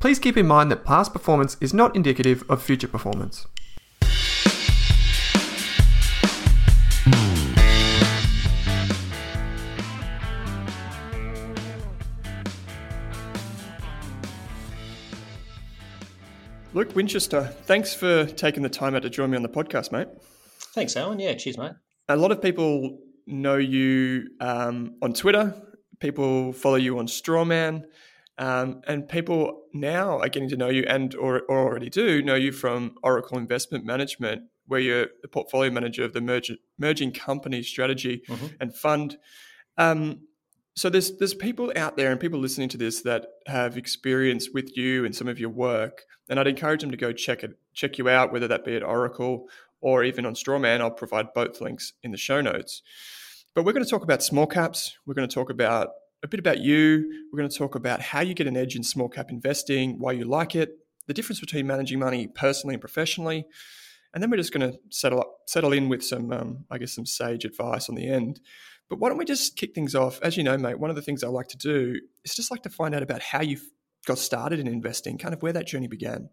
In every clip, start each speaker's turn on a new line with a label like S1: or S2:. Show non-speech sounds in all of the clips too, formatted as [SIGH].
S1: please keep in mind that past performance is not indicative of future performance. Luke Winchester, thanks for taking the time out to join me on the podcast, mate.
S2: Thanks, Alan. Yeah, cheers, mate.
S1: A lot of people know you um, on Twitter. People follow you on Strawman. Um, and people now are getting to know you and or, or, already do know you from Oracle Investment Management, where you're the portfolio manager of the merge, merging company strategy mm-hmm. and fund. Um, so there's there's people out there and people listening to this that have experience with you and some of your work, and I'd encourage them to go check it check you out, whether that be at Oracle or even on Strawman. I'll provide both links in the show notes. But we're going to talk about small caps. We're going to talk about a bit about you. We're going to talk about how you get an edge in small cap investing, why you like it, the difference between managing money personally and professionally, and then we're just going to settle up, settle in with some, um, I guess, some sage advice on the end. But why don't we just kick things off? As you know, mate, one of the things I like to do is just like to find out about how you got started in investing, kind of where that journey began.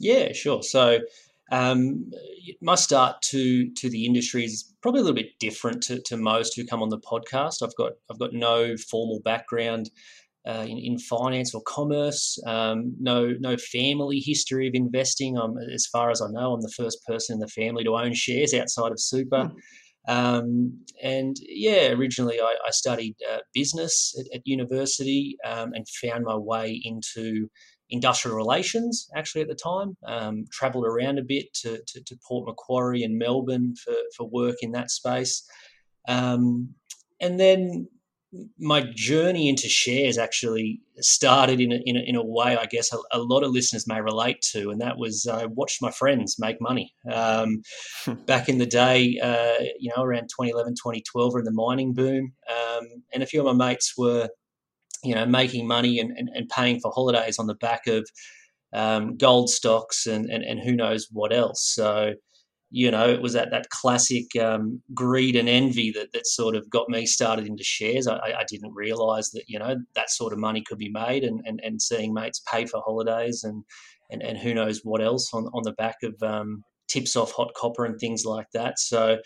S2: Yeah, sure. So um, my start to to the industry is probably a little bit different to, to most who come on the podcast. I've got I've got no formal background uh, in, in finance or commerce. Um, no no family history of investing. I'm, as far as I know, I'm the first person in the family to own shares outside of super. Mm. Um, and yeah, originally I, I studied uh, business at, at university um, and found my way into industrial relations actually at the time. Um, traveled around a bit to, to, to, Port Macquarie and Melbourne for, for work in that space. Um, and then my journey into shares actually started in a, in a, in a way I guess a, a, lot of listeners may relate to, and that was I watched my friends make money. Um, [LAUGHS] back in the day, uh, you know, around 2011, 2012, or in the mining boom, um, and a few of my mates were you know, making money and, and, and paying for holidays on the back of um, gold stocks and, and, and who knows what else. So, you know, it was that, that classic um, greed and envy that, that sort of got me started into shares. I, I didn't realize that, you know, that sort of money could be made and, and, and seeing mates pay for holidays and, and, and who knows what else on, on the back of um, tips off hot copper and things like that. So,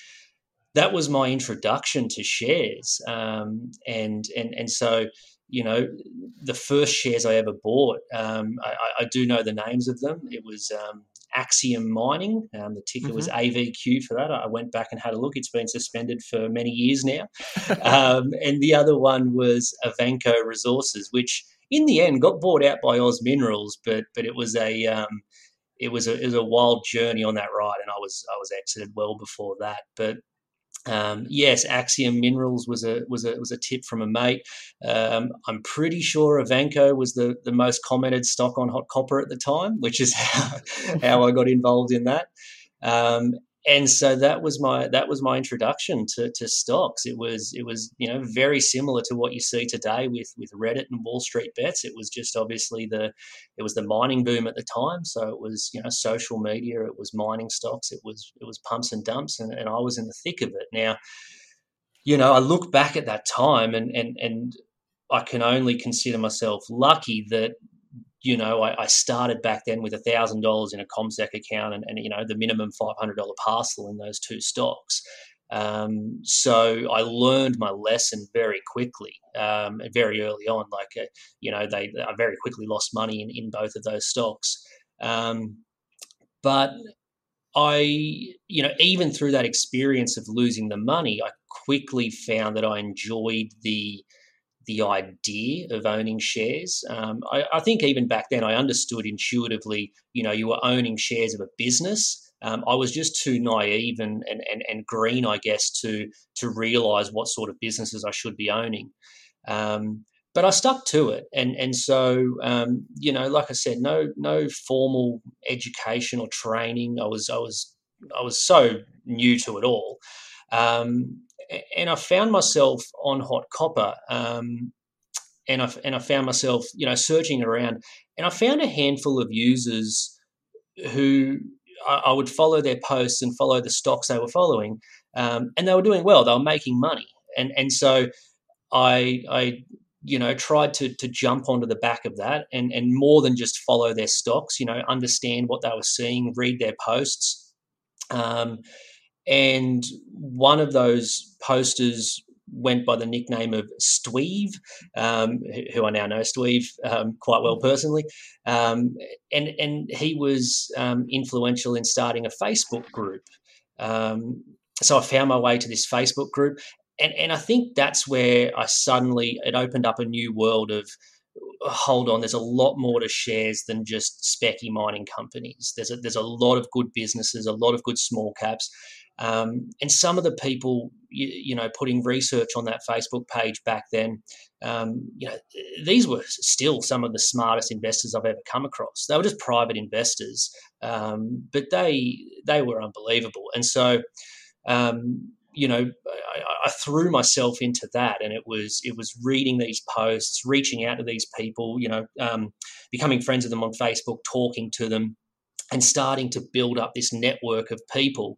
S2: that was my introduction to shares, um, and and and so you know, the first shares I ever bought, um, I, I, do know the names of them. It was um, Axiom Mining. Um, the ticker mm-hmm. was AVQ for that. I went back and had a look. It's been suspended for many years now. [LAUGHS] Um, and the other one was Avanco Resources, which in the end got bought out by Oz Minerals, but but it was a um, it was a it was a wild journey on that ride, and I was I was exited well before that. But um, yes, Axiom Minerals was a was a was a tip from a mate. Um, I'm pretty sure Avanco was the the most commented stock on Hot Copper at the time, which is [LAUGHS] how, how I got involved in that. Um, and so that was my that was my introduction to, to stocks. It was it was you know very similar to what you see today with with Reddit and Wall Street bets. It was just obviously the it was the mining boom at the time, so it was you know social media, it was mining stocks, it was it was pumps and dumps, and, and I was in the thick of it. Now, you know, I look back at that time and and and I can only consider myself lucky that you know, I, I, started back then with thousand dollars in a CommSec account and, and, you know the minimum five hundred dollar parcel in those two stocks. Um, so I learned my lesson very quickly, um, very early on. Like uh, you know, they I very quickly lost money in, in both of those stocks. Um, but I, you know, even through that experience of losing the money, I quickly found that I enjoyed the the idea of owning shares. Um, I, I, think even back then I understood intuitively, you know, you were owning shares of a business. Um, I was just too naive and, and, and, and, green, I guess, to to realize what sort of businesses I should be owning. Um, but I stuck to it, and and so um, you know, like I said, no no formal education or training. I was I was I was so new to it all, um, and I found myself on Hot Copper, um, and I and I found myself you know searching around, and I found a handful of users who I, I would follow their posts and follow the stocks they were following, um, and they were doing well. They were making money, and and so I I you know tried to to jump onto the back of that and and more than just follow their stocks you know understand what they were seeing read their posts um, and one of those posters went by the nickname of Stweeve, um, who I now know Stweeve um, quite well personally, um, and and he was um, influential in starting a Facebook group. Um, so I found my way to this Facebook group, and and I think that's where I suddenly it opened up a new world of hold on there's a lot more to shares than just specky mining companies. There's a, there's a lot of good businesses a lot of good small caps um, and some of the people you, you, know putting research on that facebook page back then um, you know these were still some of the smartest investors i've ever come across they were just private investors um, but they they were unbelievable and so um, you know, I, I, threw myself into that, and it was it was reading these posts, reaching out to these people, you know, um, becoming friends with them on Facebook, talking to them, and starting to build up this network of people.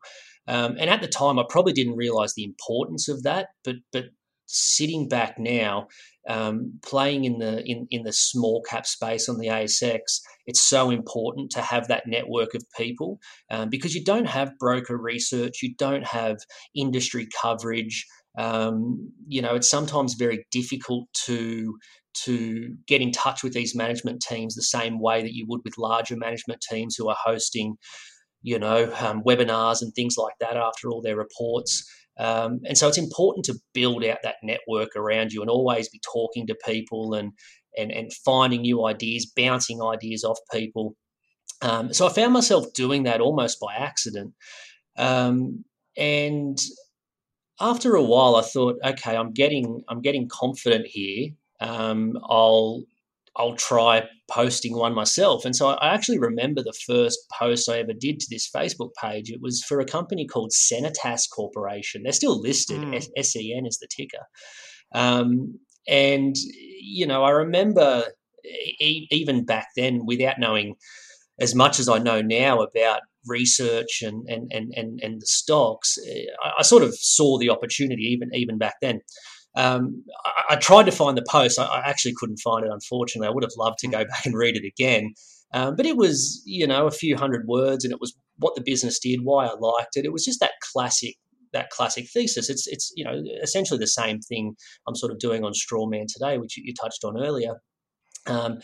S2: Um, and at the time, I probably didn't realize the importance of that, but but sitting back now, um, playing in the in, in the small cap space on the ASX, it's so important to have that network of people um, because you don't have broker research, you don't have industry coverage. Um, you know, it's sometimes very difficult to to get in touch with these management teams the same way that you would with larger management teams who are hosting, you know, um, webinars and things like that after all their reports. Um, and so it's important to build out that network around you and always be talking to people and and, and finding new ideas, bouncing ideas off people. Um, so I found myself doing that almost by accident. Um, and after a while, I thought, okay, I'm getting I'm getting confident here. Um, I'll I'll try posting one myself. And so I actually remember the first post I ever did to this Facebook page. It was for a company called Senetas Corporation. They're still listed, mm. SEN is the ticker. Um, and, you know, I remember e- even back then, without knowing as much as I know now about research and, and, and, and, and the stocks, I, I sort of saw the opportunity even, even back then. Um, I, I, tried to find the post. I, I, actually couldn't find it, unfortunately. I would have loved to go back and read it again. Um, but it was, you know, a few hundred words, and it was what the business did, why I liked it. It was just that classic, that classic thesis. It's, it's, you know, essentially the same thing I'm sort of doing on Strawman today, which you, you touched on earlier. Um,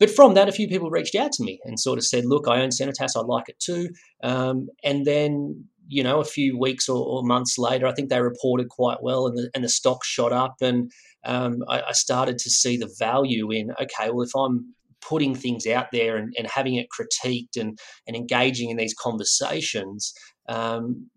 S2: but from that, a few people reached out to me and sort of said, "Look, I own Senetas. I like it too." Um, and then you know, a few weeks or, or, months later, I think they reported quite well, and the and the stock shot up, and um, I, I, started to see the value in okay, well, if I'm putting things out there and, and having it critiqued and and engaging in these conversations, um,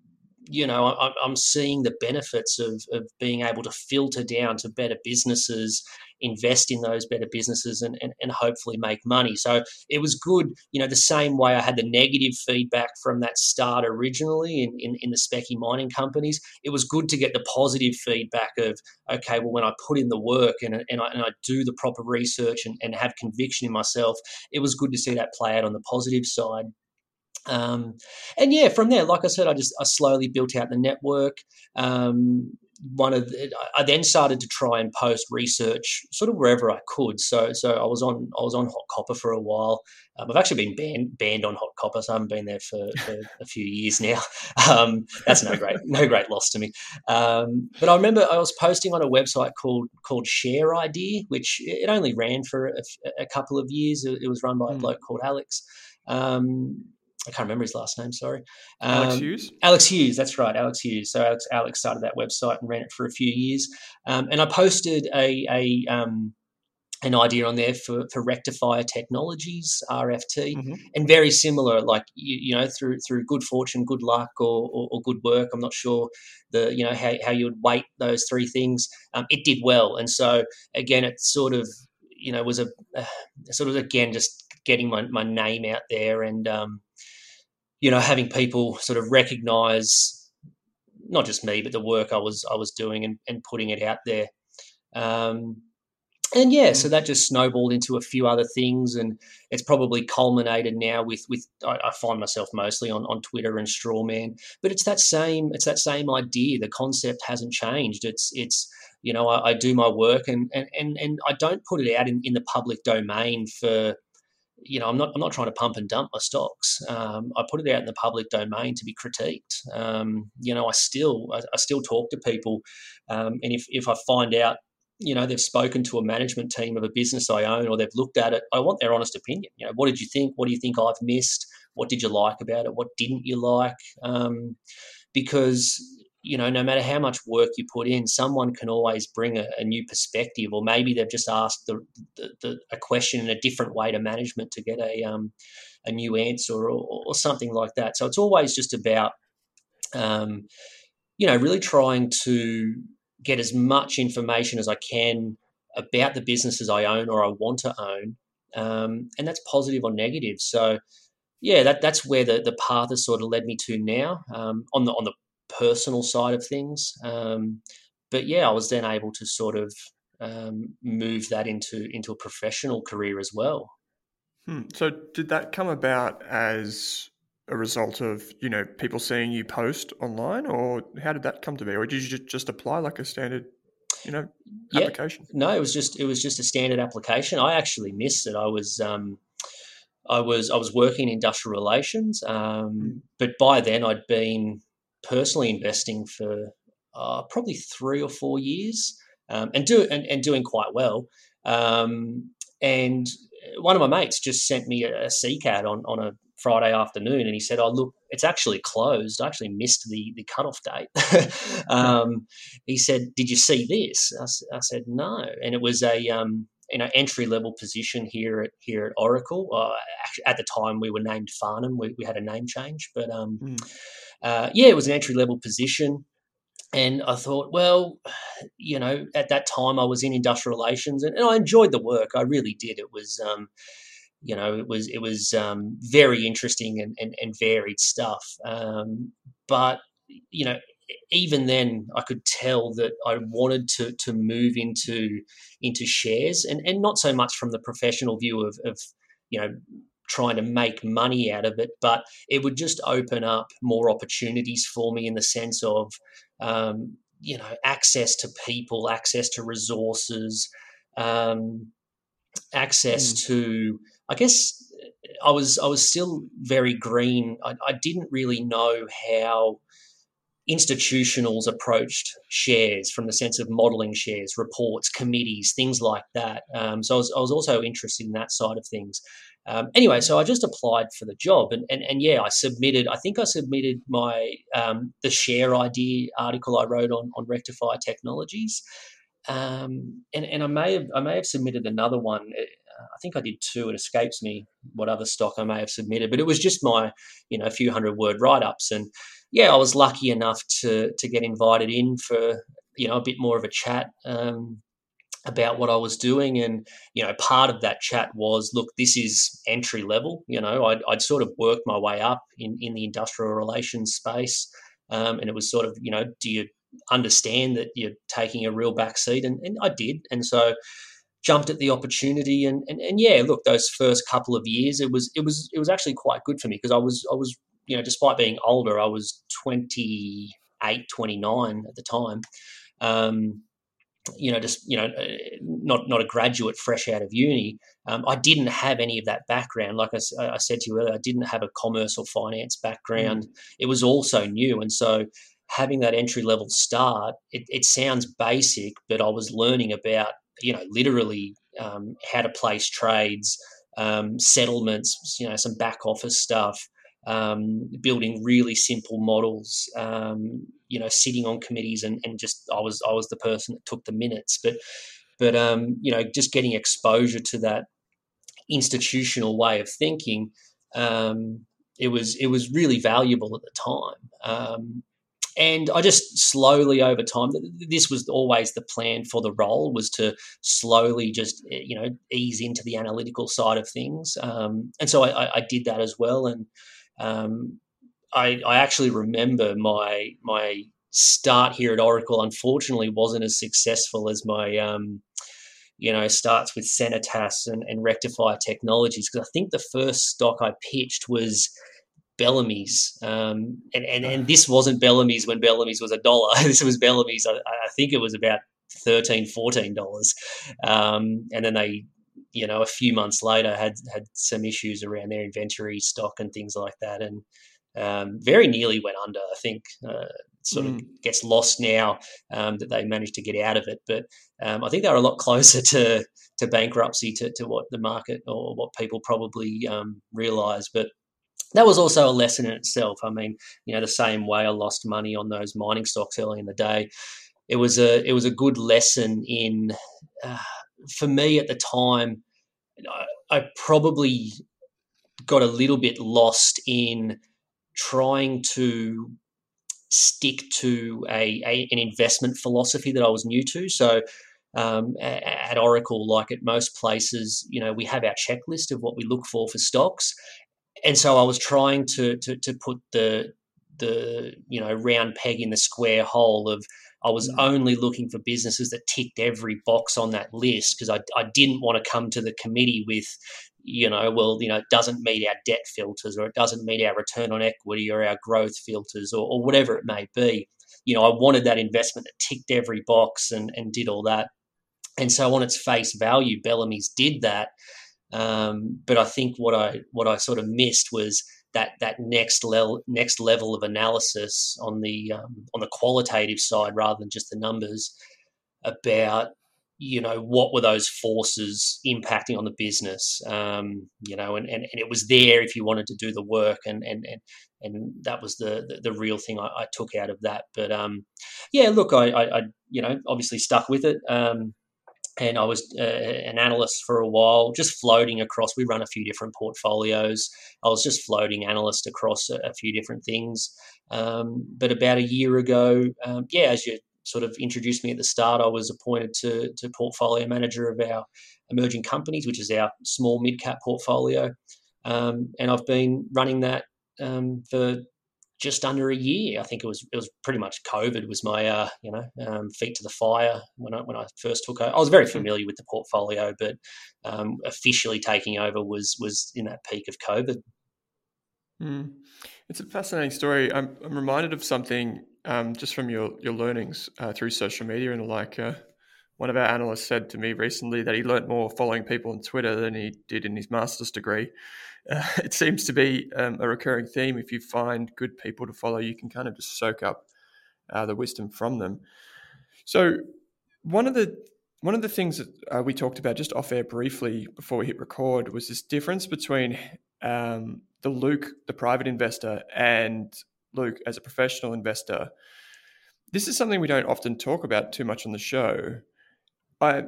S2: you know, I, am seeing the benefits of, of being able to filter down to better businesses, invest in those better businesses, and, and, and hopefully make money. So it was good, you know, the same way I had the negative feedback from that start originally in, in, in the specky mining companies. It was good to get the positive feedback of, okay, well, when I put in the work and, and, I, and I do the proper research and, and have conviction in myself, it was good to see that play out on the positive side. Um, and yeah, from there, like I said, I just I slowly built out the network. Um, one of the, I then started to try and post research sort of wherever I could. So so I was on I was on Hot Copper for a while. Um, I've actually been banned banned on Hot Copper, so I haven't been there for, for a few years now. [LAUGHS] Um, that's no great no great loss to me. Um, but I remember I was posting on a website called called Share Idea, which it only ran for a, a couple of years. It, was run by a hmm. bloke called Alex. Um, I can't remember his last name. Sorry,
S1: um, Alex Hughes.
S2: Alex Hughes. That's right, Alex Hughes. So Alex, Alex started that website and ran it for a few years. Um, and I posted a, a um, an idea on there for, for rectifier technologies rft mm-hmm. and very similar like you, you, know through through good fortune good luck or, or, or, good work i'm not sure the you know how, how you would weight those three things um, it did well and so again it sort of you know was a uh, sort of again just getting my, my name out there and um, you know having people sort of recognize not just me but the work i was i was doing and, and putting it out there um, and yeah, so that just snowballed into a few other things, and it's probably culminated now with with I, I, find myself mostly on, on Twitter and Strawman, but it's that same it's that same idea. The concept hasn't changed. It's it's you know I, I do my work and and and and I don't put it out in, in the public domain for you know, I'm not I'm not trying to pump and dump my stocks. Um, I put it out in the public domain to be critiqued. Um, you know, I still I, I, still talk to people, um, and if if I find out you know they've spoken to a management team of a business I own or they've looked at it. I want their honest opinion. You know, what did you think? What do you think I've missed? What did you like about it? What didn't you like? Um, because you know, no matter how much work you put in, someone can always bring a, a new perspective, or maybe they've just asked the, the, the, a question in a different way to management to get a um, a new answer or, or, something like that. So it's always just about um, you know really trying to get as much information as I can about the businesses I own or I want to own, um, and that's positive or negative. So, yeah, that that's where the, the path has sort of led me to now um, on the on the personal side of things. Um, but yeah, I was then able to sort of um, move that into into a professional career as well.
S1: Hmm. So, did that come about as a result of you know people seeing you post online, or how did that come to be, or did you just apply like a standard you know application?
S2: Yeah. No, it was just it was just a standard application. I actually missed it. I was um, I was I was working in industrial relations, um, mm. but by then I'd been personally investing for uh, probably three or four years, um, and do and, and doing quite well. Um, and one of my mates just sent me a, a Seek ad on on a Friday afternoon, and he said, "Oh, look, it's actually closed. I actually missed the the cutoff date." [LAUGHS] um, he said, "Did you see this?" I, I, said, "No," and it was a um, you know entry level position here at here at Oracle. Uh, at the time, we were named Farnham. We, we had a name change, but um, mm. uh, yeah, it was an entry level position. And I thought, well, you know, at that time I was in industrial relations, and, and I enjoyed the work. I really did. It was, um, you know, it was it was um, very interesting and, and, and varied stuff. Um, but you know, even then, I could tell that I wanted to to move into into shares, and and not so much from the professional view of, of you know trying to make money out of it, but it would just open up more opportunities for me in the sense of um, you know access to people, access to resources, um, access mm. to I guess I was I was still very green. I, I didn't really know how institutionals approached shares from the sense of modeling shares, reports, committees, things like that. Um, so I was, I was also interested in that side of things. Um, anyway, so I just applied for the job, and, and and yeah, I submitted. I think I submitted my um, the share idea article I wrote on on Rectifier Technologies, um, and and I may have I may have submitted another one. I think I did two. It escapes me what other stock I may have submitted, but it was just my, you know, a few hundred word write ups. And yeah, I was lucky enough to to get invited in for you know a bit more of a chat um, about what I was doing. And you know, part of that chat was, look, this is entry level. You know, I'd, I'd sort of worked my way up in in the industrial relations space, um, and it was sort of, you know, do you understand that you're taking a real back seat? And, and I did. And so jumped at the opportunity and, and and yeah look those first couple of years it was it was it was actually quite good for me because I was I was you know despite being older I was 28 29 at the time. Um, you know just you know uh, not not a graduate fresh out of uni. Um, I didn't have any of that background. Like I, I, said to you earlier I didn't have a commerce or finance background. Mm. it was also new and so having that entry level start it, it sounds basic but I was learning about you know, literally um, how to place trades, um, settlements, you know, some back office stuff, um, building really simple models, um, you know, sitting on committees and, and just I was I was the person that took the minutes. But but um, you know, just getting exposure to that institutional way of thinking, um, it was it was really valuable at the time. Um, and I just slowly over time, this was always the plan for the role was to slowly just eh, you know ease into the analytical side of things, um, and so I, I, did that as well. And um, I, I actually remember my my start here at Oracle. Unfortunately, wasn't as successful as my um, you know starts with Senetas and, and Rectifier Technologies because I think the first stock I pitched was Bellamy's, um, and, and and this wasn't Bellamy's when Bellamy's was a dollar. [LAUGHS] this was Bellamy's. I, I, think it was about 13 dollars, um, and then they, you know, a few months later had had some issues around their inventory stock and things like that, and um, very nearly went under. I think uh, sort mm. of gets lost now um, that they managed to get out of it, but um, I think they're a lot closer to to bankruptcy to, to what the market or what people probably um, realise, but that was also a lesson in itself. I mean, you know, the same way I lost money on those mining stocks early in the day, it was a it was a good lesson in uh, for me at the time. I, probably got a little bit lost in trying to stick to a, a, an investment philosophy that I was new to. So um, at Oracle, like at most places, you know, we have our checklist of what we look for for stocks, and so I was trying to to, to put the the you know round peg in the square hole of I was mm. only looking for businesses that ticked every box on that list because I, I didn't want to come to the committee with you know well you know it doesn't meet our debt filters or it doesn't meet our return on equity or our growth filters or, or whatever it may be. You know I wanted that investment that ticked every box and, and did all that. And so on its face value Bellamy's did that. Um, but I think what I what I sort of missed was that that next level next level of analysis on the um, on the qualitative side rather than just the numbers about you know what were those forces impacting on the business um, you know and, and, and it was there if you wanted to do the work and and and, and that was the, the, the real thing I, I, took out of that. But um, yeah look I, I, I, you know obviously stuck with it. Um, and I was uh, an analyst for a while, just floating across. We run a few different portfolios. I was just floating analyst across a, a few different things. Um, but about a year ago, um, yeah, as you sort of introduced me at the start, I was appointed to, to portfolio manager of our emerging companies, which is our small mid cap portfolio. Um, and I've been running that um, for just under a year. I think it was it was pretty much COVID was my uh, you know um, feet to the fire when I when I first took over. I was very familiar with the portfolio, but um, officially taking over was was in that peak of COVID.
S1: Mm. It's a fascinating story. I'm, I'm reminded of something um, just from your your learnings uh, through social media and the like. Uh, one of our analysts said to me recently that he learnt more following people on Twitter than he did in his master's degree uh, [LAUGHS] it seems to be um, a recurring theme. If you find good people to follow, you can kind of just soak up uh, the wisdom from them. So one of the one of the things that uh, we talked about just off air briefly before we hit record was this difference between um, the Luke, the private investor, and Luke as a professional investor. This is something we don't often talk about too much on the show. I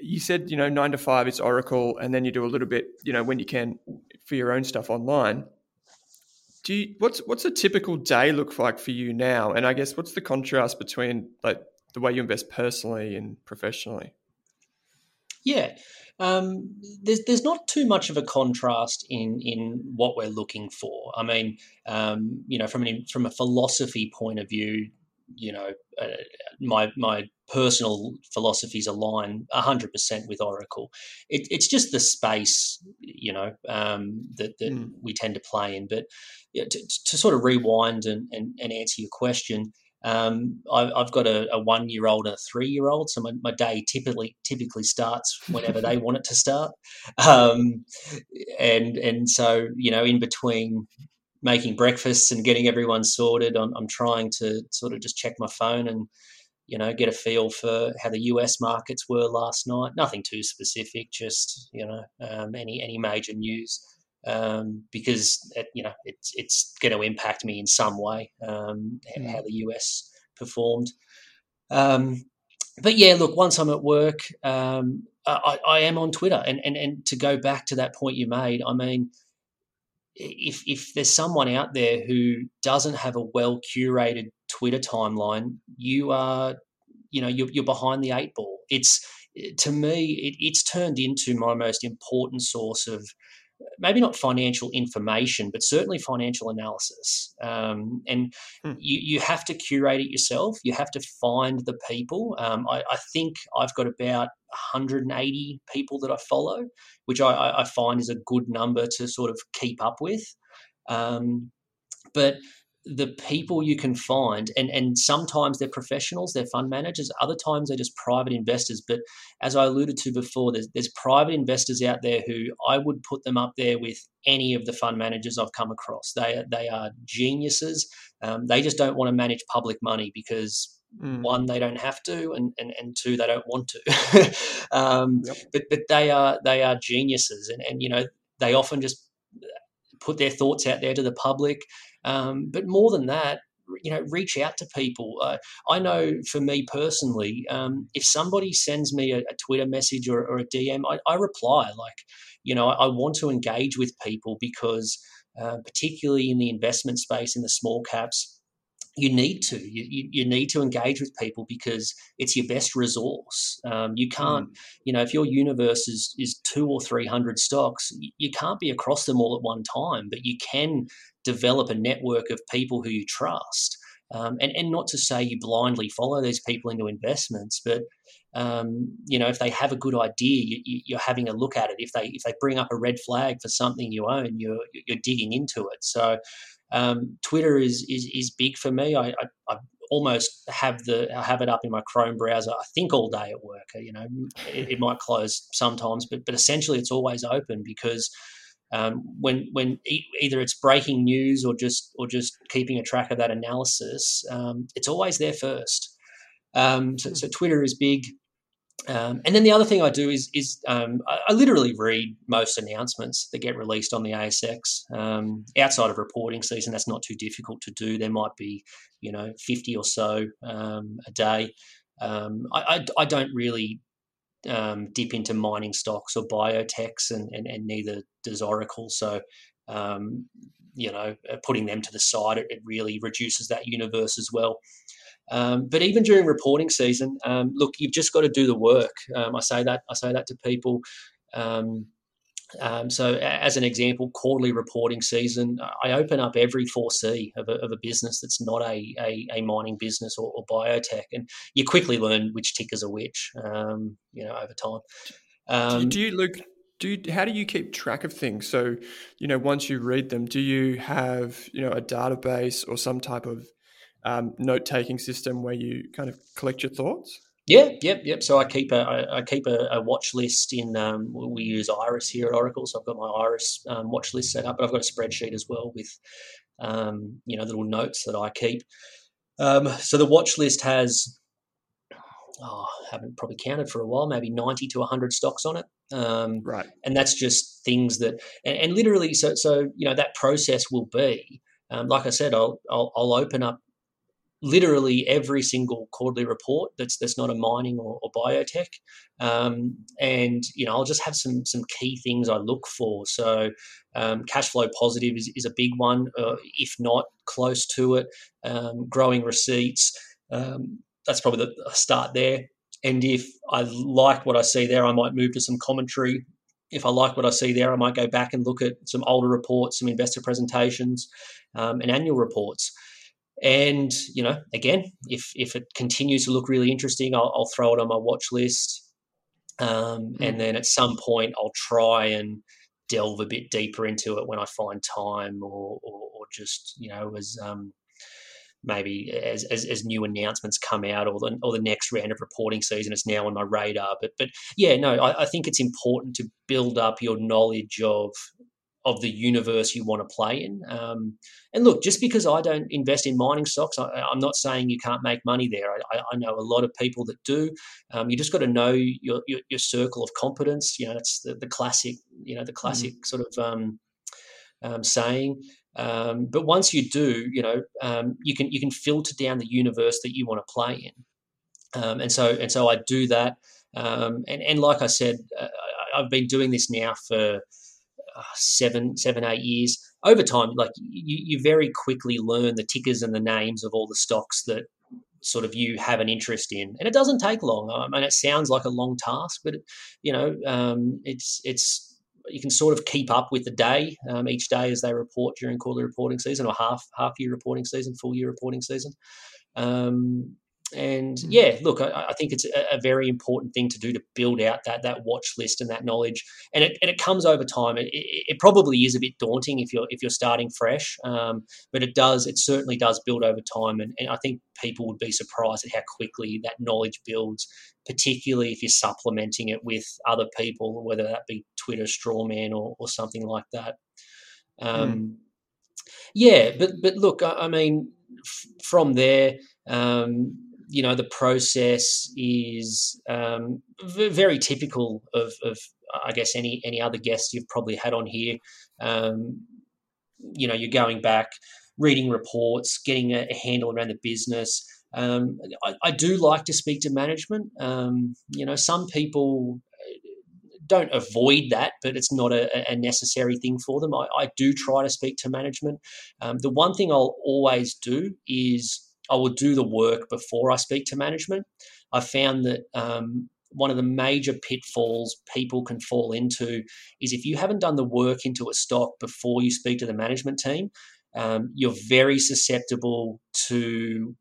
S1: you said you know nine to five it's Oracle, and then you do a little bit you know when you can for your own stuff online. Do you, what's what's a typical day look like for you now? And I guess what's the contrast between like the way you invest personally and professionally?
S2: Yeah, um, there's there's not too much of a contrast in in what we're looking for. I mean, um, you know, from an from a philosophy point of view, you know, uh, my my personal philosophies align 100% with Oracle. It, it's just the space, you know, um, that, that mm. we tend to play in. But to, to, sort of rewind and, and, and answer your question, um, I, have got a, a, one-year-old and a three-year-old, so my, my, day typically typically starts whenever they want it to start, um, and and so you know in between making breakfasts and getting everyone sorted, I'm, I'm trying to sort of just check my phone and you know, get a feel for how the US markets were last night. Nothing too specific, just you know, um, any any major news um, because it, you know it's it's going to impact me in some way um, mm. how the US performed. Um, but yeah, look, once I'm at work, um, I, I, am on Twitter, and, and and to go back to that point you made, I mean, if if there's someone out there who doesn't have a well curated Twitter timeline, you are, you know, you're, you're behind the eight ball. It's to me, it, it's turned into my most important source of maybe not financial information, but certainly financial analysis. Um, and hmm. you, you have to curate it yourself. You have to find the people. Um, I, I, think I've got about 180 people that I follow, which I, I, find is a good number to sort of keep up with. Um, but the people you can find and and sometimes they're professionals they're fund managers other times they're just private investors but as i alluded to before there's, there's private investors out there who i would put them up there with any of the fund managers i've come across they, they are geniuses um, they just don't want to manage public money because Mm. One, they don't have to, and, and, and two, they don't want to. [LAUGHS] um, yep. But but they are they are geniuses, and, and you know they often just put their thoughts out there to the public. Um, but more than that, you know, reach out to people. Uh, I know for me personally, um, if somebody sends me a, a Twitter message or, or a DM, I, I, reply. Like, you know, I, I, want to engage with people because, uh, particularly in the investment space, in the small caps, you need to you, you, you, need to engage with people because it's your best resource. Um, you can't mm. you know if your universe is is two or three hundred stocks you, you can't be across them all at one time but you can develop a network of people who you trust. Um, and, and not to say you blindly follow these people into investments but um, you know if they have a good idea you, are having a look at it. If they if they bring up a red flag for something you own you're you're digging into it. So um, Twitter is, is is big for me. I, I, I, almost have the I have it up in my Chrome browser. I think all day at work. You know, it, it might close sometimes, but but essentially it's always open because um, when when e- either it's breaking news or just or just keeping a track of that analysis, um, it's always there first. Um, so, so, Twitter is big. Um, and then the other thing I do is is um, I, I, literally read most announcements that get released on the ASX. Um, outside of reporting season, that's not too difficult to do. There might be, you know, fifty or so um, a day. Um, I, I, I, don't really um, dip into mining stocks or biotechs, and, and, and neither does Oracle. So you know, uh, putting them to the side, it, it really reduces that universe as well. Um, but even during reporting season, um, look, you've just got to do the work. Um, I say that I say that to people. Um, um, so, as an example, quarterly reporting season, I open up every 4C of a, of a business that's not a, a, a mining business or, or, biotech, and you quickly learn which tickers are which. Um, you know, over time.
S1: do, do you look? Do you, how do you keep track of things? So, you know, once you read them, do you have you know a database or some type of um, note taking system where you kind of collect your thoughts?
S2: Yeah, yep, yep. So I keep a I, I keep a, a, watch list in. Um, we use IRESS here at Oracle, so I've got my IRESS um, watch list set up, but I've got a spreadsheet as well with um, you know little notes that I keep. Um, so the watch list has oh, I haven't probably counted for a while, maybe ninety to hundred stocks on it.
S1: Um, right,
S2: and that's just things that and, and, literally, so so you know that process will be. Um, like I said, I'll, I'll, I'll open up literally every single quarterly report that's that's not a mining or, or biotech, um, and you know I'll just have some some key things I look for. So um, cash flow positive is, is a big one, uh, if not close to it. Um, growing receipts, um, that's probably the start there. And if I like what I see there, I might move to some commentary if I like what I see there, I might go back and look at some older reports, some investor presentations, um, and annual reports. And you know, again, if if it continues to look really interesting, I'll, I'll throw it on my watch list. Um, mm. And then at some point, I'll try and delve a bit deeper into it when I find time, or or, or just you know as um, maybe as, as, as new announcements come out, or the or the next round of reporting season is now on my radar. But but yeah, no, I, I think it's important to build up your knowledge of of the universe you want to play in. Um, and look, just because I don't invest in mining stocks, I, am not saying you can't make money there. I, I, know a lot of people that do. Um, you just got to know your, your, your circle of competence. You know, that's the, the classic. You know, the classic mm. sort of um, um saying. Um, but once you do, you know, um, you can you can filter down the universe that you want to play in. Um, and so and so I do that. Um, and and like I said, uh, I've been doing this now for seven seven eight years. Over time, like you, you very quickly learn the tickers and the names of all the stocks that sort of you have an interest in, and it doesn't take long. I mean, it sounds like a long task, but you know, um, it's it's you can sort of keep up with the day um, each day as they report during quarterly reporting season or half half year reporting season, full year reporting season. Um, and mm. yeah, look, I, I think it's a, a, very important thing to do to build out that that watch list and that knowledge, and it, and it comes over time. It, it, it probably is a bit daunting if you're if you're starting fresh, um, but it does it certainly does build over time, and, and I think people would be surprised at how quickly that knowledge builds, particularly if you're supplementing it with other people, whether that be Twitter, Strawman, or or something like that. Um, mm. Yeah, but but look, I, I mean, f- from there. Um, you know the process is um, v- very typical of, of, I guess any any other guests you've probably had on here. Um, you know, you're going back, reading reports, getting a, a handle around the business. Um, I, I, do like to speak to management. Um, you know, some people uh, don't avoid that, but it's not a, a necessary thing for them. I, I, do try to speak to management. Um, the one thing I'll always do is I will do the work before I speak to management. I found that um, one of the major pitfalls people can fall into is if you haven't done the work into a stock before you speak to the management team, um, you're very susceptible to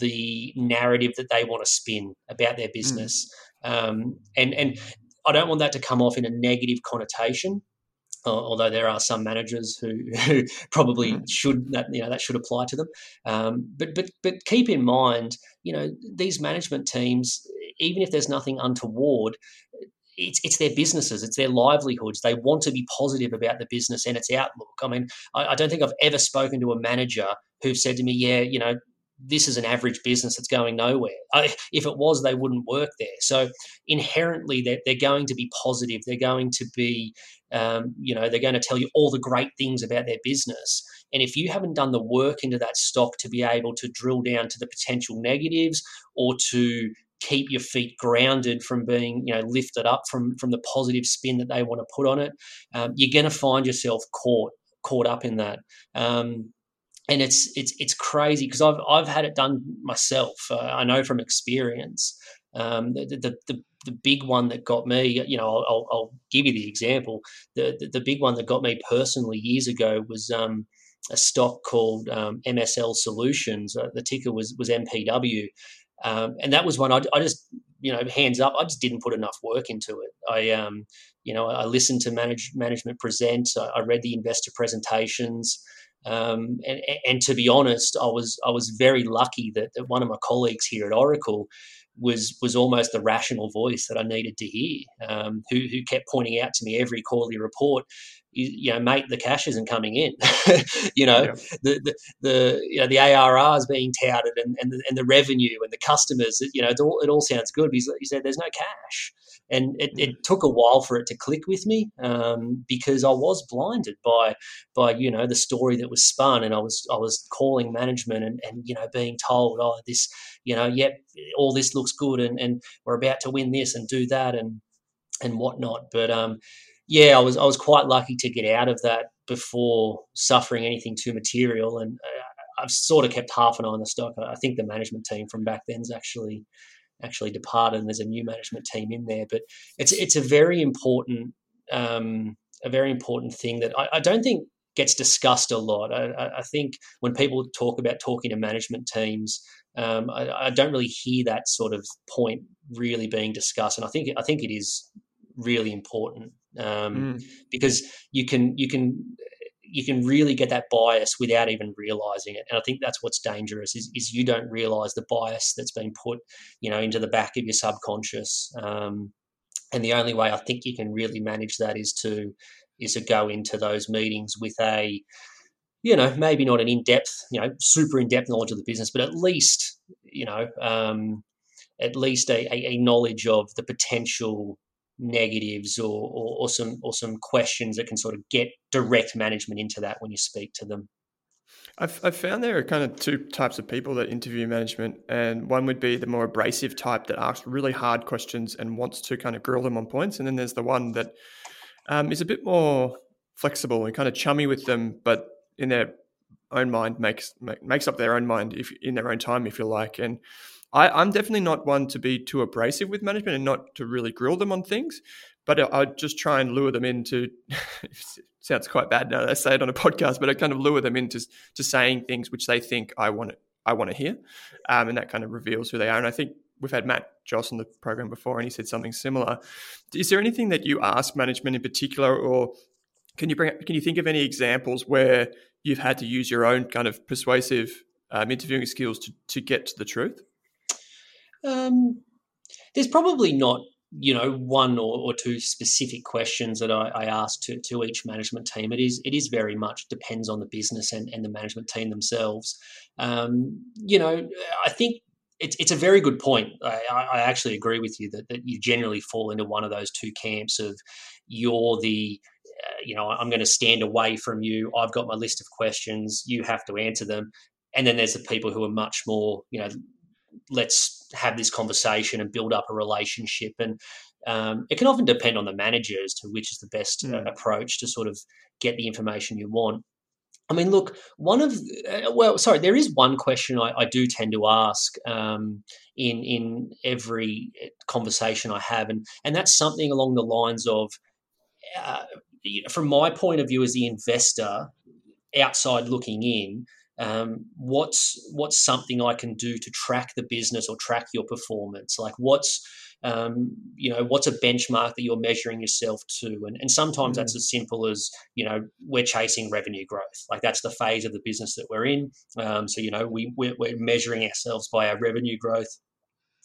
S2: the narrative that they want to spin about their hmm. business. Mm. Um, and and I don't want that to come off in a negative connotation although there are some managers who, [LAUGHS] who probably mm. should that you know that should apply to them. Um, but but but keep in mind, you know, these management teams, even if there's nothing untoward, it's, it's their businesses, it's their livelihoods. They want to be positive about the business and its outlook. I mean, I, I don't think I've ever spoken to a manager who said to me, "Yeah, you know, this is an average business that's going nowhere. If it was, they wouldn't work there. So inherently, they're, they're going to be positive. They're going to be, um, you know, they're going to tell you all the great things about their business. And if you haven't done the work into that stock to be able to drill down to the potential negatives or to keep your feet grounded from being, you know, lifted up from from the positive spin that they want to put on it, um, you're going to find yourself caught caught up in that. Um, and it's it's it's crazy because I've I've had it done myself. Uh, I know from experience. Um, the, the, the the big one that got me, you know, I'll, I'll give you the example. The, the, the big one that got me personally years ago was um, a stock called um, MSL Solutions. Uh, the ticker was was MPW, um, and that was one I, I, just, you know, hands up, I just didn't put enough work into it. I, um, you know, I listened to manage, management present. I, I read the investor presentations. Um, and, and, to be honest, I was I was very lucky that, that one of my colleagues here at Oracle was was almost the rational voice that I needed to hear, um, who who kept pointing out to me every quarterly report, you, you know, mate, the cash isn't coming in. [LAUGHS] you know, yeah. the, the the you know the ARR is being touted and and the, and the revenue and the customers. You know, it all, it all sounds good. But He said there's no cash and it, it, mm. took a while for it to click with me um, because I was blinded by by you know the story that was spun, and I was I was calling management and, and you know being told, oh this you know yep all this looks good, and, and we're about to win this and do that and and whatnot. But um, yeah, I was I was quite lucky to get out of that before suffering anything too material, and uh, I've sort of kept half an eye on the stock. I think the management team from back then's actually actually departed, and there's a new management team in there. But it's it's a very important um, a very important thing that I, I, don't think gets discussed a lot. I, I, think when people talk about talking to management teams, um, I, I, don't really hear that sort of point really being discussed, and I think I think it is really important um, mm. because you can you can you can really get that bias without even realizing it. And I think that's what's dangerous is, is you don't realize the bias that's been put, you know, into the back of your subconscious. Um, and the only way I think you can really manage that is to is to go into those meetings with a, you know, maybe not an in-depth, you know, super in-depth knowledge of the business, but at least, you know, um, at least a, a, a knowledge of the potential negatives or, or, or, some or some questions that can sort of get direct management into that when you speak to them.
S1: I've, I've found there are kind of two types of people that interview management, and one would be the more abrasive type that asks really hard questions and wants to kind of grill them on points, and then there's the one that um, is a bit more flexible and kind of chummy with them, but in their own mind makes make, makes up their own mind if in their own time, if you like. And I, I'm definitely not one to be too abrasive with management and not to really grill them on things but I, would just try and lure them into. [LAUGHS] sounds quite bad now that I say it on a podcast, but I kind of lure them into to saying things which they think I want to, I want to hear, um, and that kind of reveals who they are. And I think we've had Matt Joass on the program before, and he said something similar. Is there anything that you ask management in particular, or can you bring? Can you think of any examples where you've had to use your own kind of persuasive um, interviewing skills to to get to the truth?
S2: Um, there's probably not you know one or, or two specific questions that I, I ask to, to each management team. It is it is very much depends on the business and, and the management team themselves. Um, you know, I think it's it's a very good point. I, I actually agree with you that, that you generally fall into one of those two camps of you're the uh, you know I'm going to stand away from you. I've got my list of questions. You have to answer them. And then there's the people who are much more you know let's have this conversation and build up a relationship. And um, it can often depend on the manager as to which is the best uh, mm. approach to sort of get the information you want. I mean, look, one of uh, well, sorry, there is one question I, I do tend to ask um, in in every uh, conversation I have, and and that's something along the lines of, uh, from my point of view as the investor, outside looking in, um, what's what's something I can do to track the business or track your performance? Like what's um, you know what's a benchmark that you're measuring yourself to and, and sometimes mm-hmm. that's as simple as you know we're chasing revenue growth like that's the phase of the business that we're in um, so you know we, we're, we're measuring ourselves by our revenue growth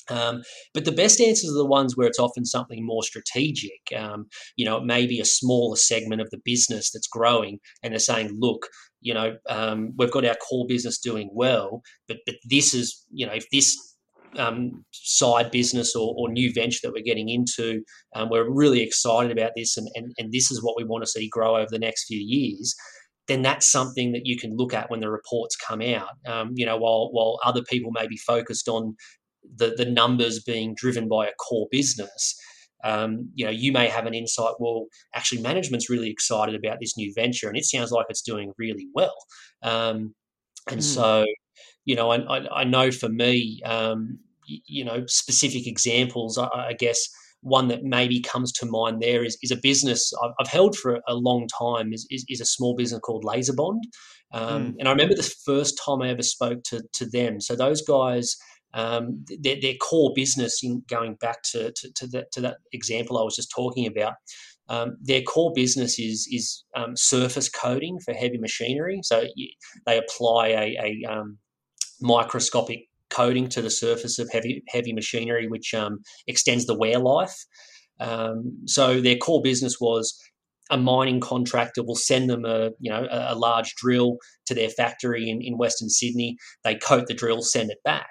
S2: um, but the best answers are the ones where it's often something more strategic. Um, you know, it may be a smaller segment of the business that's growing, and they're saying, "Look, you know, um, we've got our core business doing well, but but this is, you know, if this um, side business or, or, new venture that we're getting into, um, we're really excited about this, and, and and this is what we want to see grow over the next few years." Then that's something that you can look at when the reports come out. Um, you know, while while other people may be focused on the, the numbers being driven by a core business, um, you know, you may have an insight. Well, actually, management's really excited about this new venture, and it sounds like it's doing really well. Um, and mm. so, you know, I, I, I know for me, um, you, know, specific examples. I, I, guess one that maybe comes to mind there is, is a business I've, I've held for a long time. Is, is, is a small business called LaserBond, mm. and I remember the first time I ever spoke to to them. So those guys um, their, their, core business in going back to, to, to, that, to that example I was just talking about, um, their core business is is um, surface coating for heavy machinery. So they apply a, a um, microscopic coating to the surface of heavy heavy machinery, which um, extends the wear life. Um, so their core business was a mining contractor will send them a you know a, a large drill to their factory in, in Western Sydney. They coat the drill, send it back.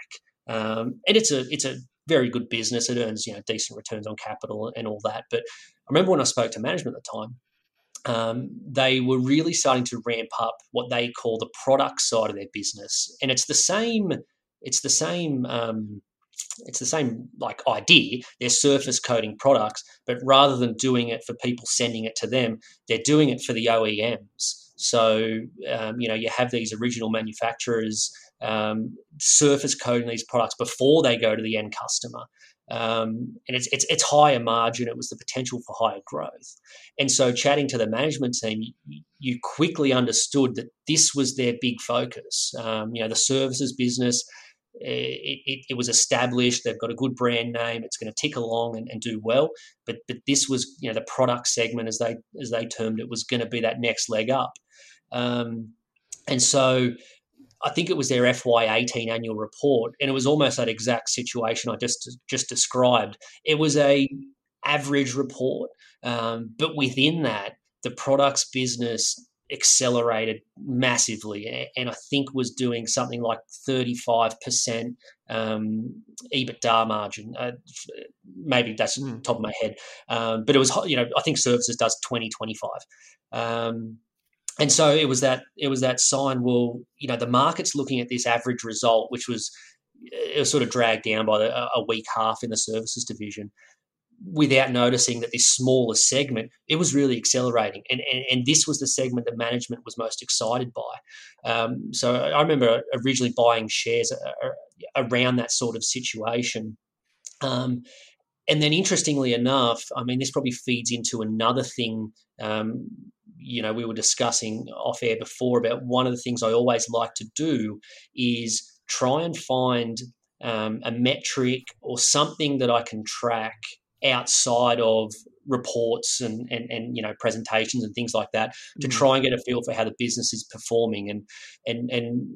S2: Um, and it's a it's a very good business. It earns you know decent returns on capital and all that. But I remember when I spoke to management at the time, um, they were really starting to ramp up what they call the product side of their business, and it's the same. It's the same. Um, it's the same like idea. They're surface coating products, but rather than doing it for people sending it to them, they're doing it for the OEMs. So um, you know you have these original manufacturers um, surface coating these products before they go to the end customer. Um, and it's, it's, it's higher margin. It was the potential for higher growth. And so, chatting to the management team, you, you quickly understood that this was their big focus. Um, you know, the services business. Eh, it, it, it, was established. They've got a good brand name. It's going to tick along and, and do well. But but this was you know the product segment as they as they termed it was going to be that next leg up. Um, and so I think it was their FY18 annual report, and it was almost that exact situation I just just described. It was a average report, um, but within that, the products business accelerated massively, and I think was doing something like 35 percent um, EBITDA margin. Uh, maybe that's mm. top of my head, um, but it was you know I think services does 20 25. And so it was that it was that sign. Well, you know, the market's looking at this average result, which was it was sort of dragged down by the, a weak half in the services division without noticing that this smaller segment it was really accelerating and, and, and this was the segment that management was most excited by um, so i remember originally buying shares around that sort of situation um, and then interestingly enough i mean this probably feeds into another thing um, you know we were discussing off air before about one of the things i always like to do is try and find um, a metric or something that I can track outside of reports and, and, and you know presentations and things like that to mm. try and get a feel for how the business is performing and and and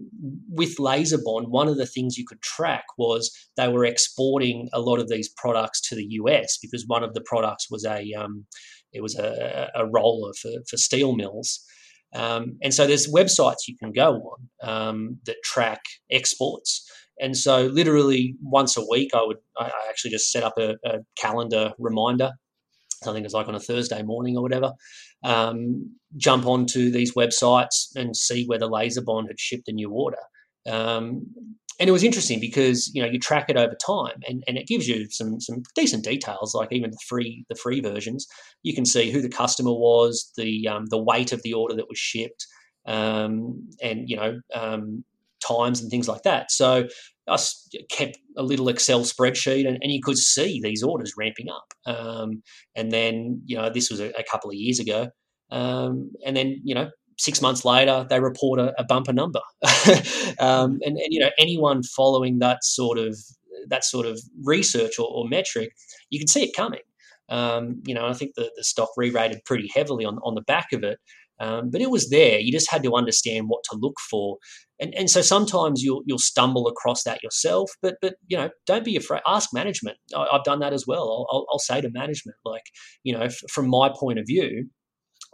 S2: with LaserBond one of the things you could track was they were exporting a lot of these products to the US because one of the products was a um, it was a, a roller for, for steel mills um, and so there's websites you can go on um, that track exports. And so literally once a week, I would I actually just set up a, a calendar reminder. I think it's like on a Thursday morning or whatever. Um, jump onto these websites and see whether LaserBond had shipped a new order. Um, and it was interesting because you know you track it over time and, and it gives you some some decent details like even the free the free versions. You can see who the customer was the um, the weight of the order that was shipped um, and you know um, times and things like that. So I kept a little Excel spreadsheet and, and you could see these orders ramping up. Um, and then you know this was a, a couple of years ago. Um, and then you know six months later, they report a, a bumper number. [LAUGHS] um, and, and, you know, anyone following that sort of that sort of research or, or metric, you can see it coming. Um, you know, I think the, the stock re-rated pretty heavily on, on the back of it. Um, but it was there. You just had to understand what to look for, and and so sometimes you'll you'll stumble across that yourself. But but you know, don't be afraid. Ask management. I, have done that as well. I'll, I'll, I'll say to management, like you know, f- from my point of view,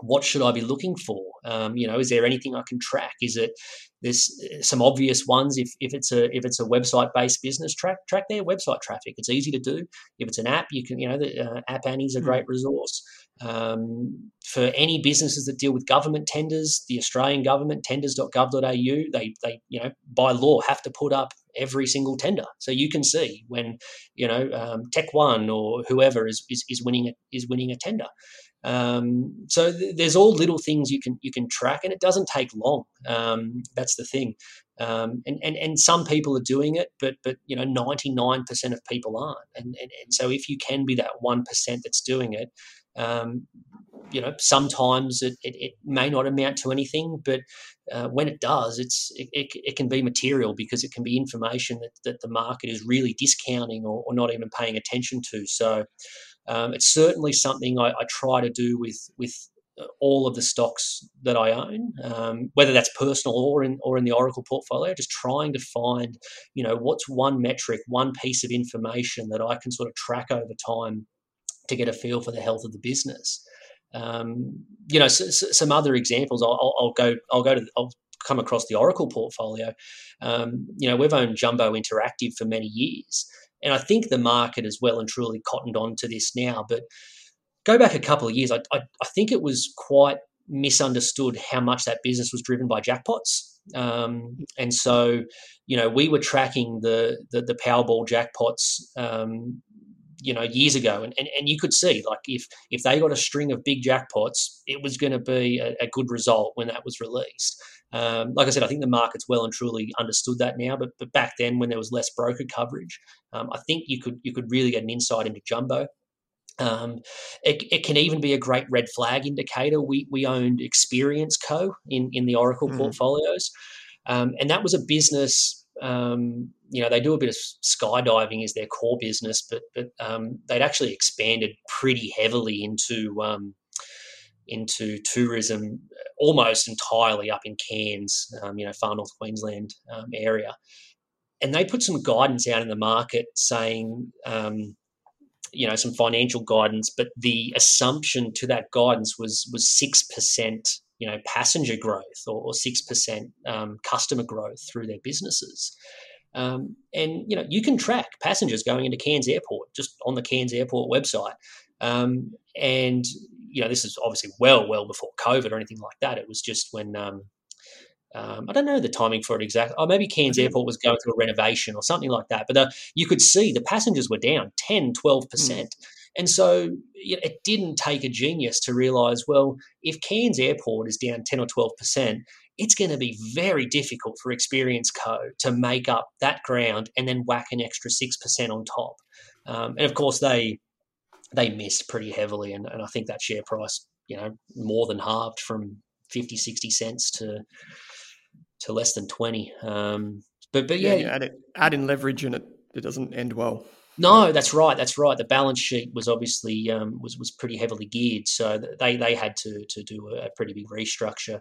S2: what should I be looking for? Um, you know, is there anything I can track? Is it there's uh, some obvious ones if, if it's a if it's a website based business track track their website traffic. It's easy to do. If it's an app, you can you know the uh, App Annie is a hmm. great resource. Um, for any businesses that deal with government tenders, the Australian government tenders.gov.au, they they you know by law have to put up every single tender, so you can see when you know um, Tech One or whoever is, is is winning a, is winning a tender. Um, so th- there's all little things you can you can track, and it doesn't take long. Um, that's the thing. Um, and, and and some people are doing it, but but you know 99% of people aren't. And, and and so if you can be that one percent that's doing it, um, you know sometimes it, it, it, may not amount to anything, but uh, when it does, it's it, it, it, can be material because it can be information that, that the market is really discounting or, or not even paying attention to. So um, it's certainly something I, I, try to do with with uh, all of the stocks that I own, um, whether that's personal or in or in the Oracle portfolio. Just trying to find, you know, what's one metric, one piece of information that I can sort of track over time to get a feel for the health of the business. Um, you know, so, so some other examples. I'll, I'll, I'll, go. I'll go to. I'll come across the Oracle portfolio. Um, you know, we've owned Jumbo Interactive for many years, and I think the market has well and truly cottoned on to this now. But go back a couple of years, I, I, I think it was quite misunderstood how much that business was driven by jackpots. Um, and so, you know, we were tracking the the, the Powerball jackpots, um, you know, years ago, and, and and you could see like if if they got a string of big jackpots, it was going to be a, a, good result when that was released. Um, like I said, I think the market's well and truly understood that now. But but back then, when there was less broker coverage, um, I think you could you could really get an insight into jumbo. Um, it, it, can even be a great red flag indicator. We we owned Experience Co in in the Oracle mm. portfolios, um, and that was a business. Um, you know, they do a bit of skydiving as their core business, but but um, they'd actually expanded pretty heavily into um, into tourism almost entirely up in Cairns, um, you know, far north Queensland um, area. And they put some guidance out in the market saying, um, you know, some financial guidance, but the assumption to that guidance was was six percent, you know, passenger growth or six percent um, customer growth through their businesses. Um, and you know, you can track passengers going into Cairns Airport just on the Cairns Airport website. Um, and you know, this is obviously well, well before COVID or anything like that. It was just when um, um, I don't know the timing for it exactly. Oh, maybe Cairns mm-hmm. Airport was going through a renovation or something like that. But uh, you could see the passengers were down 10, 12%. Mm. And so it didn't take a genius to realize, well, if Cairns Airport is down 10 or 12%, it's going to be very difficult for Experience Co to make up that ground and then whack an extra 6% on top. Um, and of course, they they missed pretty heavily. And, and I think that share price, you know, more than halved from 50, 60 cents to to less than 20. Um, but but yeah,
S1: yeah add, it, add in leverage and it, it doesn't end well.
S2: No, that's right. That's right. The balance sheet was obviously um, was was pretty heavily geared, so they they had to to do a pretty big restructure.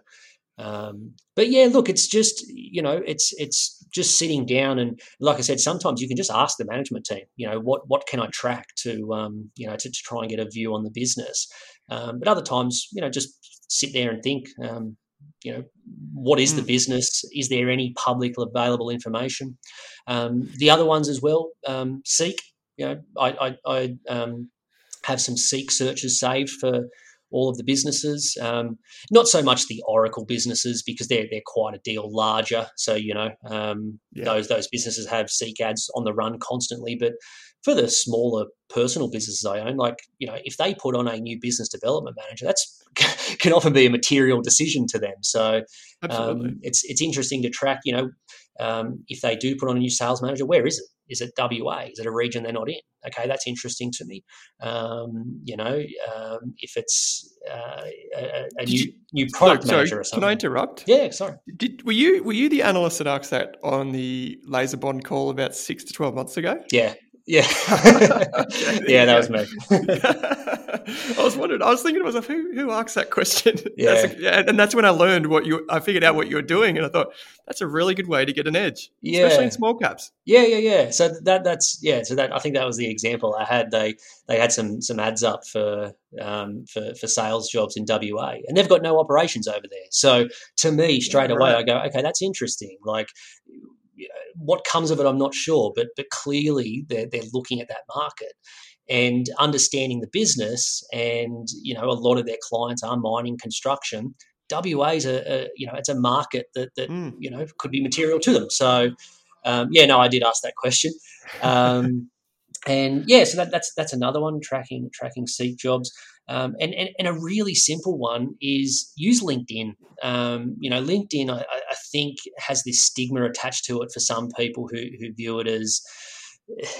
S2: Um, but yeah, look, it's just you know, it's it's just sitting down and, like I said, sometimes you can just ask the management team, you know, what what can I track to um, you know to, to try and get a view on the business. Um, but other times, you know, just sit there and think, um, you know, what is the hmm. business? Is there any public available information? Um, the other ones as well, um, Seek. You know, I, I, I um, have some Seek searches saved for all of the businesses. Um, not so much the Oracle businesses because they're they're quite a deal larger. So you know um, yeah. those those businesses have Seek ads on the run constantly. But for the smaller personal businesses I own, like you know, if they put on a new business development manager, that's [LAUGHS] can often be a material decision to them. So um, it's it's interesting to track. You know, um, if they do put on a new sales manager, where is it? Is it WA? Is it a region they're not in? Okay, that's interesting to me. Um, you know, um, if it's uh, a, a new you, new product sorry, manager or something.
S1: Can I interrupt?
S2: Yeah, sorry.
S1: Did were you were you the analyst that asked that on the LaserBond call about six to twelve months ago?
S2: Yeah, yeah, [LAUGHS] yeah, that was me. [LAUGHS]
S1: I was wondering. I was thinking to myself, who who asked that question? [LAUGHS] Yeah. That's a, yeah, and that's when I learned what you. I figured out what you were doing, and I thought that's a really good way to get an edge, yeah. especially in small caps.
S2: Yeah, yeah, yeah. So that that's yeah. So that I think that was the example I had. They they had some some ads up for um, for for sales jobs in WA, and they've got no operations over there. So to me, straight yeah, away, right. I go, okay, that's interesting. Like what comes of it, I'm not sure, but but clearly they're they're looking at that market and understanding the business. And you know, a lot of their clients are mining, construction. WA is a, a you know it's a market that that mm. you know could be material to them. So um, yeah, no, I did ask that question. Um, [LAUGHS] and yeah, so that, that's that's another one tracking tracking seek jobs. Um, and, and, and a really simple one is use LinkedIn. Um, you know, LinkedIn, I, I, think, has this stigma attached to it for some people who, who view it as,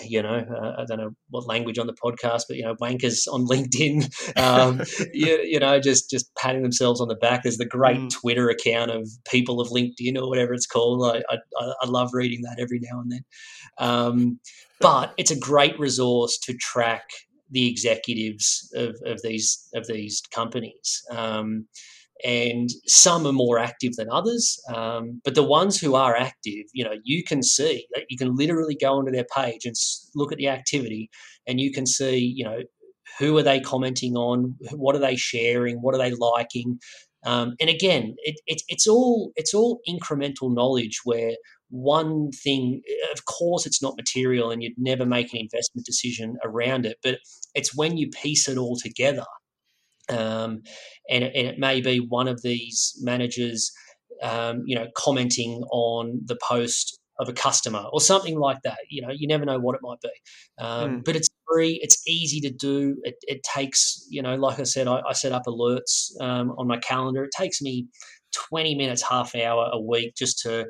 S2: you know, uh, I don't know what language on the podcast, but you know, wankers on [LAUGHS] LinkedIn, um, you, you, know, just just patting themselves on the back. There's the great mm. Twitter account of people of LinkedIn or whatever it's called. I, I, I love reading that every now and then. Um, but it's a great resource to track the executives of, of these of these companies. Um, and some are more active than others. Um, but the ones who are active, you know, you can see that you can literally go onto their page and look at the activity, and you can see, you know, who are they commenting on, what are they sharing, what are they liking. Um, and again, it, it, it's all it's all incremental knowledge where one thing, of course, it's not material and you'd never make an investment decision around it, but it's when you piece it all together. Um, and, it, and, it, may be one of these managers, um, you know, commenting on the post of a customer or something like that. You know, you never know what it might be. Um, mm. But it's free. It's easy to do. It, it takes, you know, like I said, I, I set up alerts um, on my calendar. It takes me 20 minutes, half hour a week just to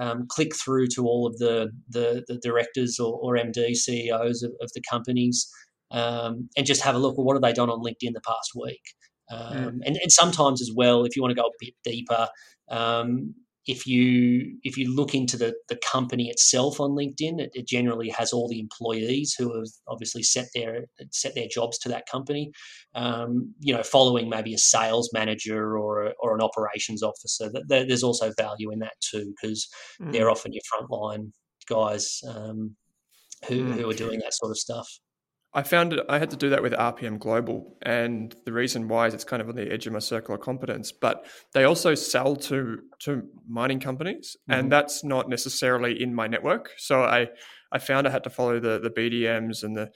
S2: um, click through to all of the the, the directors or, or, MD CEOs of, of the companies um, and just have a look. Well, what have they done on LinkedIn the past week? Um, mm. and, and sometimes as well, if you want to go a bit deeper, um, if you if you look into the, the company itself on LinkedIn, it, it, generally has all the employees who have obviously set their set their jobs to that company. Um, you know, following maybe a sales manager or a, or an operations officer. There's also value in that too because mm. they're often your frontline guys um, who mm. who are doing that sort of stuff.
S1: I found it, I had to do that with RPM Global. And the reason why is it's kind of on the edge of my circle of competence. But they also sell to, to mining companies, mm-hmm. and that's not necessarily in my network. So I, I found I had to follow the, the BDMs and the,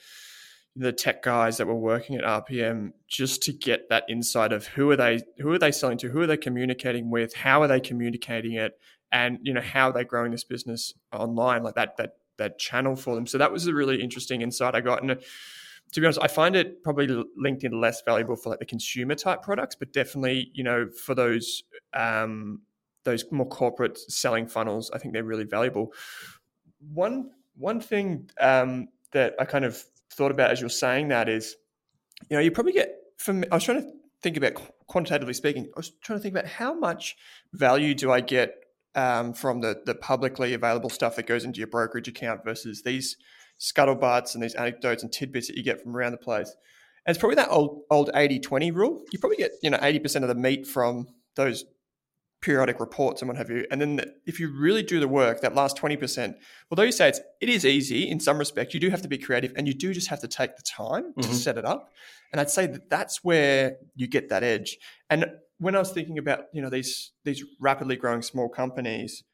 S1: the tech guys that were working at RPM just to get that insight of who are they who are they selling to, who are they communicating with, how are they communicating it, and you know how are they growing this business online, like that that that channel for them. So that was a really interesting insight I got. And uh, to be honest, I find it probably LinkedIn less valuable for like the consumer type products, but definitely you know for those um, those more corporate selling funnels, I think they're really valuable. One one thing um, that I kind of thought about as you're saying that is, you know, you probably get from. I was trying to think about quantitatively speaking. I was trying to think about how much value do I get um, from the the publicly available stuff that goes into your brokerage account versus these scuttlebutts and these anecdotes and tidbits that you get from around the place. And it's probably that old old 80-20 rule. You probably get, you know, 80% of the meat from those periodic reports and what have you. And then the, if you really do the work, that last 20%, although you say it's, it is easy in some respect, you do have to be creative and you do just have to take the time mm-hmm. to set it up. And I'd say that that's where you get that edge. And when I was thinking about, you know, these, these rapidly growing small companies,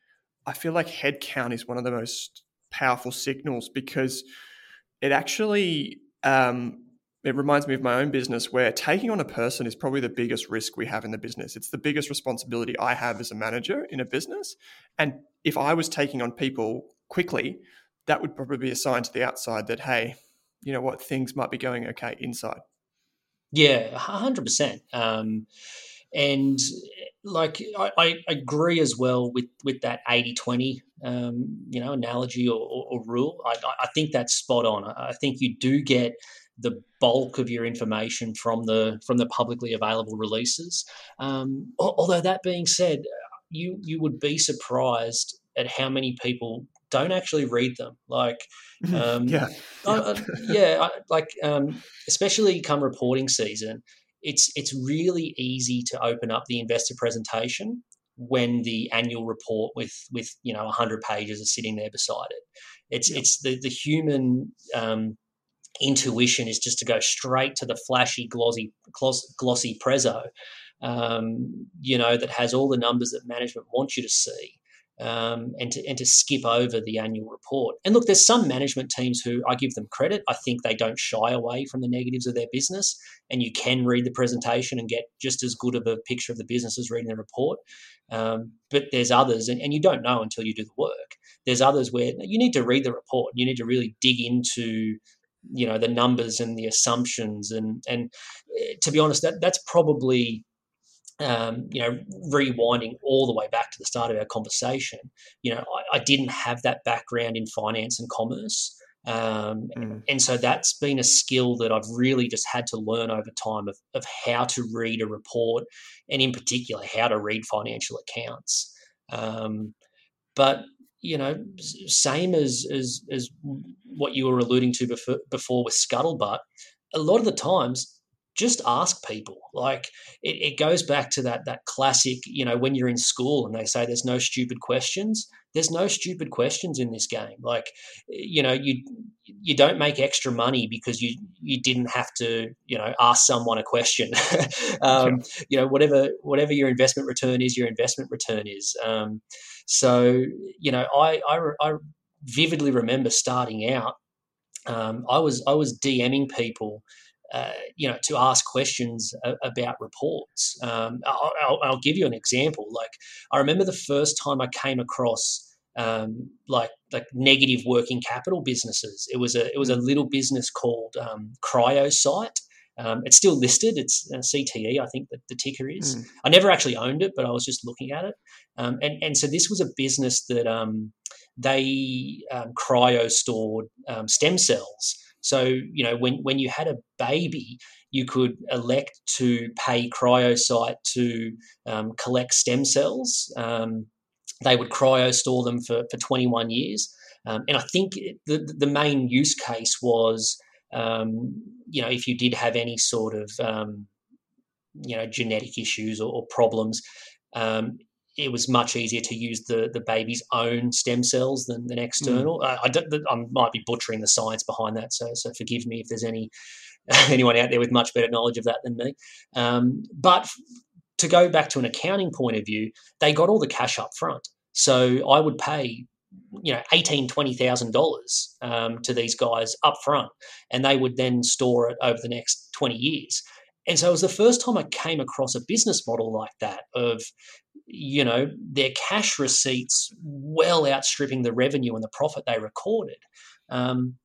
S1: I feel like headcount is one of the most powerful signals because it actually um, it reminds me of my own business where taking on a person is probably the biggest risk we have in the business. It's the biggest responsibility I have as a manager in a business. And if I was taking on people quickly, that would probably be a sign to the outside that, hey, you know what, things might be going okay inside.
S2: Yeah, 100%. Um, and like I, I, agree as well with with that 80-20 um, you know analogy or, or, or rule I, I, think that's spot on i think you do get the bulk of your information from the from the publicly available releases. Um, although that being said, you you would be surprised at how many people don't actually read them. Like, [LAUGHS] um,
S1: yeah,
S2: yeah, like um, especially come reporting season, it's it's really easy to open up the investor presentation when the annual report with with you know 100 pages are sitting there beside it. It's yeah. it's the the human um, intuition is just to go straight to the flashy, glossy, glossy prezzo, um, you know, that has all the numbers that management wants you to see. Um, and to and to skip over the annual report. And look, there's some management teams who I give them credit. I think they don't shy away from the negatives of their business, and you can read the presentation and get just as good of a picture of the business as reading the report. Um, but there's others, and, and you don't know until you do the work. There's others where you need to read the report. You need to really dig into you know the numbers and the assumptions and and eh, to be honest that that's probably um, you know rewinding all the way back to the start of our conversation you know I, I didn't have that background in finance and commerce um, mm. and so that's been a skill that I've really just had to learn over time of, of how to read a report and in particular how to read financial accounts um, but you know, same as as as what you were alluding to before, before with scuttlebutt. A lot of the times, just ask people. Like it, it goes back to that that classic, you know, when you're in school and they say there's no stupid questions. There's no stupid questions in this game. Like, you know, you you don't make extra money because you you didn't have to, you know, ask someone a question. [LAUGHS] um, sure. You know, whatever whatever your investment return is, your investment return is. Um, so, you know, I, I, I vividly remember starting out. Um, I was I was DMing people, uh, you know, to ask questions a, about reports. Um, I'll, I'll, give you an example. Like I remember the first time I came across um, like like negative working capital businesses. It was a it was a mm. little business called um, Cryosite, um, it's still listed. It's uh, CTE, I think that the ticker is. Mm. I never actually owned it, but I was just looking at it. Um, and and so this was a business that um, they um, cryo stored um, stem cells. So you know when when you had a baby, you could elect to pay Cryosite to um, collect stem cells. they would cryo store them for for 21 years. and I think the the main use case was um, you know, if you did have any sort of, um, you know, genetic issues or, or problems, um, it was much easier to use the the baby's own stem cells than, than external. Mm. I, I, might be butchering the science behind that, so so forgive me if there's any [LAUGHS] anyone out there with much better knowledge of that than me. Um, but to go back to an accounting point of view, they got all the cash up front. So I would pay you know, eighteen, twenty thousand dollars um, to these guys up front, and they would then store it over the next twenty years. And so it was the first time I came across a business model like that of, you know, their cash receipts well outstripping the revenue and the profit they recorded. Um,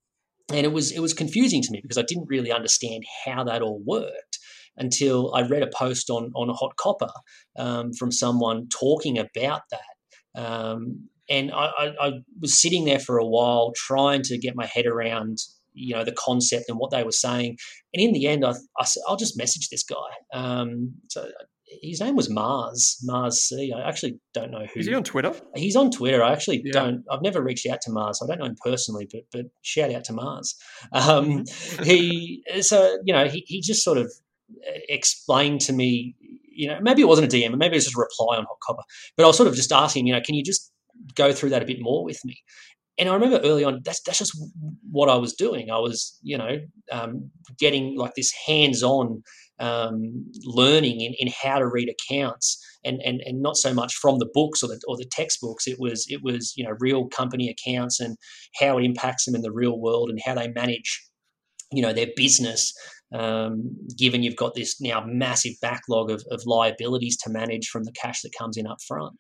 S2: and it was it was confusing to me because I didn't really understand how that all worked until I read a post on on Hot Copper um, from someone talking about that. Um, and I, I, I, was sitting there for a while trying to get my head around you know the concept and what they were saying and in the end i, said, I will just message this guy um, so his name was Mars, Mars C. I actually don't know who.
S1: Is he on Twitter?
S2: He's on Twitter. I actually yeah. don't. I've never reached out to Mars. I don't know him personally, but but shout out to Mars. Um, mm-hmm. [LAUGHS] he so you know he he just sort of uh, explained to me. You know, maybe it wasn't a DM, maybe it was just a reply on Hot Copper. But I was sort of just asking, you know, can you just go through that a bit more with me? And I remember early on, that's that's just what I was doing. I was, you know, um, getting like this hands-on um, learning in, in how to read accounts and, and, and not so much from the books or the, or the textbooks. It was, it was, you know, real company accounts and how it impacts them in the real world and how they manage, you know, their business. Um, given you've got this now massive backlog of, of liabilities to manage from the cash that comes in up front.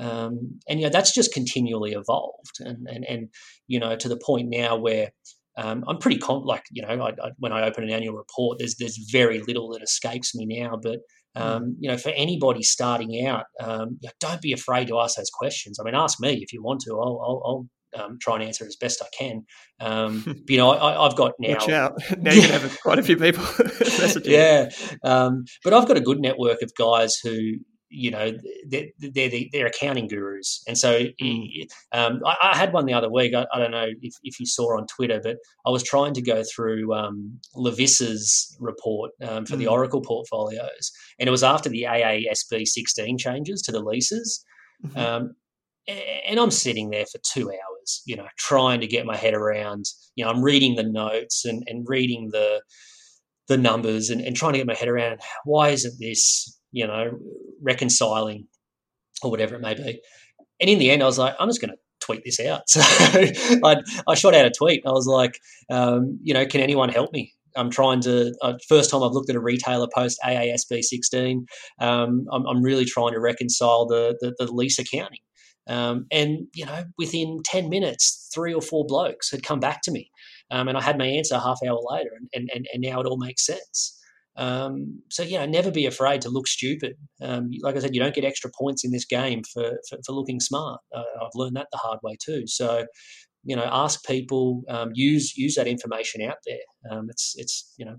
S2: Um, and you know that's just continually evolved and, and and you know to the point now where um, I'm pretty con- like you know I, I, when I open an annual report, there's there's very little that escapes me now. But hmm. um, you know, for anybody starting out, um, don't be afraid to ask those questions. I mean, ask me if you want to. I'll, I'll, I'll um, try and answer as best I can. Um, [LAUGHS] but, you know, I, have got now.
S1: Watch out! [LAUGHS] Now you have [LAUGHS] quite a few people.
S2: yeah, um, but I've got a good network of guys who you know they're, they're, they're accounting gurus and so mm. um, I, I, had one the other week I, I, don't know if, if you saw on twitter but i was trying to go through um, levis's report um, for mm. the oracle portfolios and it was after the aasb 16 changes to the leases mm-hmm. Um, and i'm sitting there for two hours you know trying to get my head around you know i'm reading the notes and, and reading the the numbers and, and trying to get my head around why isn't this you know, reconciling or whatever it may be. And in the end, I was like, I'm just going to tweet this out. [LAUGHS] So I, I shot out a tweet. I was like, um, you know, can anyone help me? I'm trying to, uh, first time I've looked at a retailer post AASB 16. Um, I'm, I'm, really trying to reconcile the, the, the lease accounting. Um, and, you know, within 10 minutes, three or four blokes had come back to me. Um, and I had my answer half hour later, and, and, and now it all makes sense. Um, so yeah, never be afraid to look stupid. Um, like I said, you don't get extra points in this game for for, for looking smart. Uh, I've learned that the hard way too. So you know, ask people, um, use use that information out there. Um, it's it's you know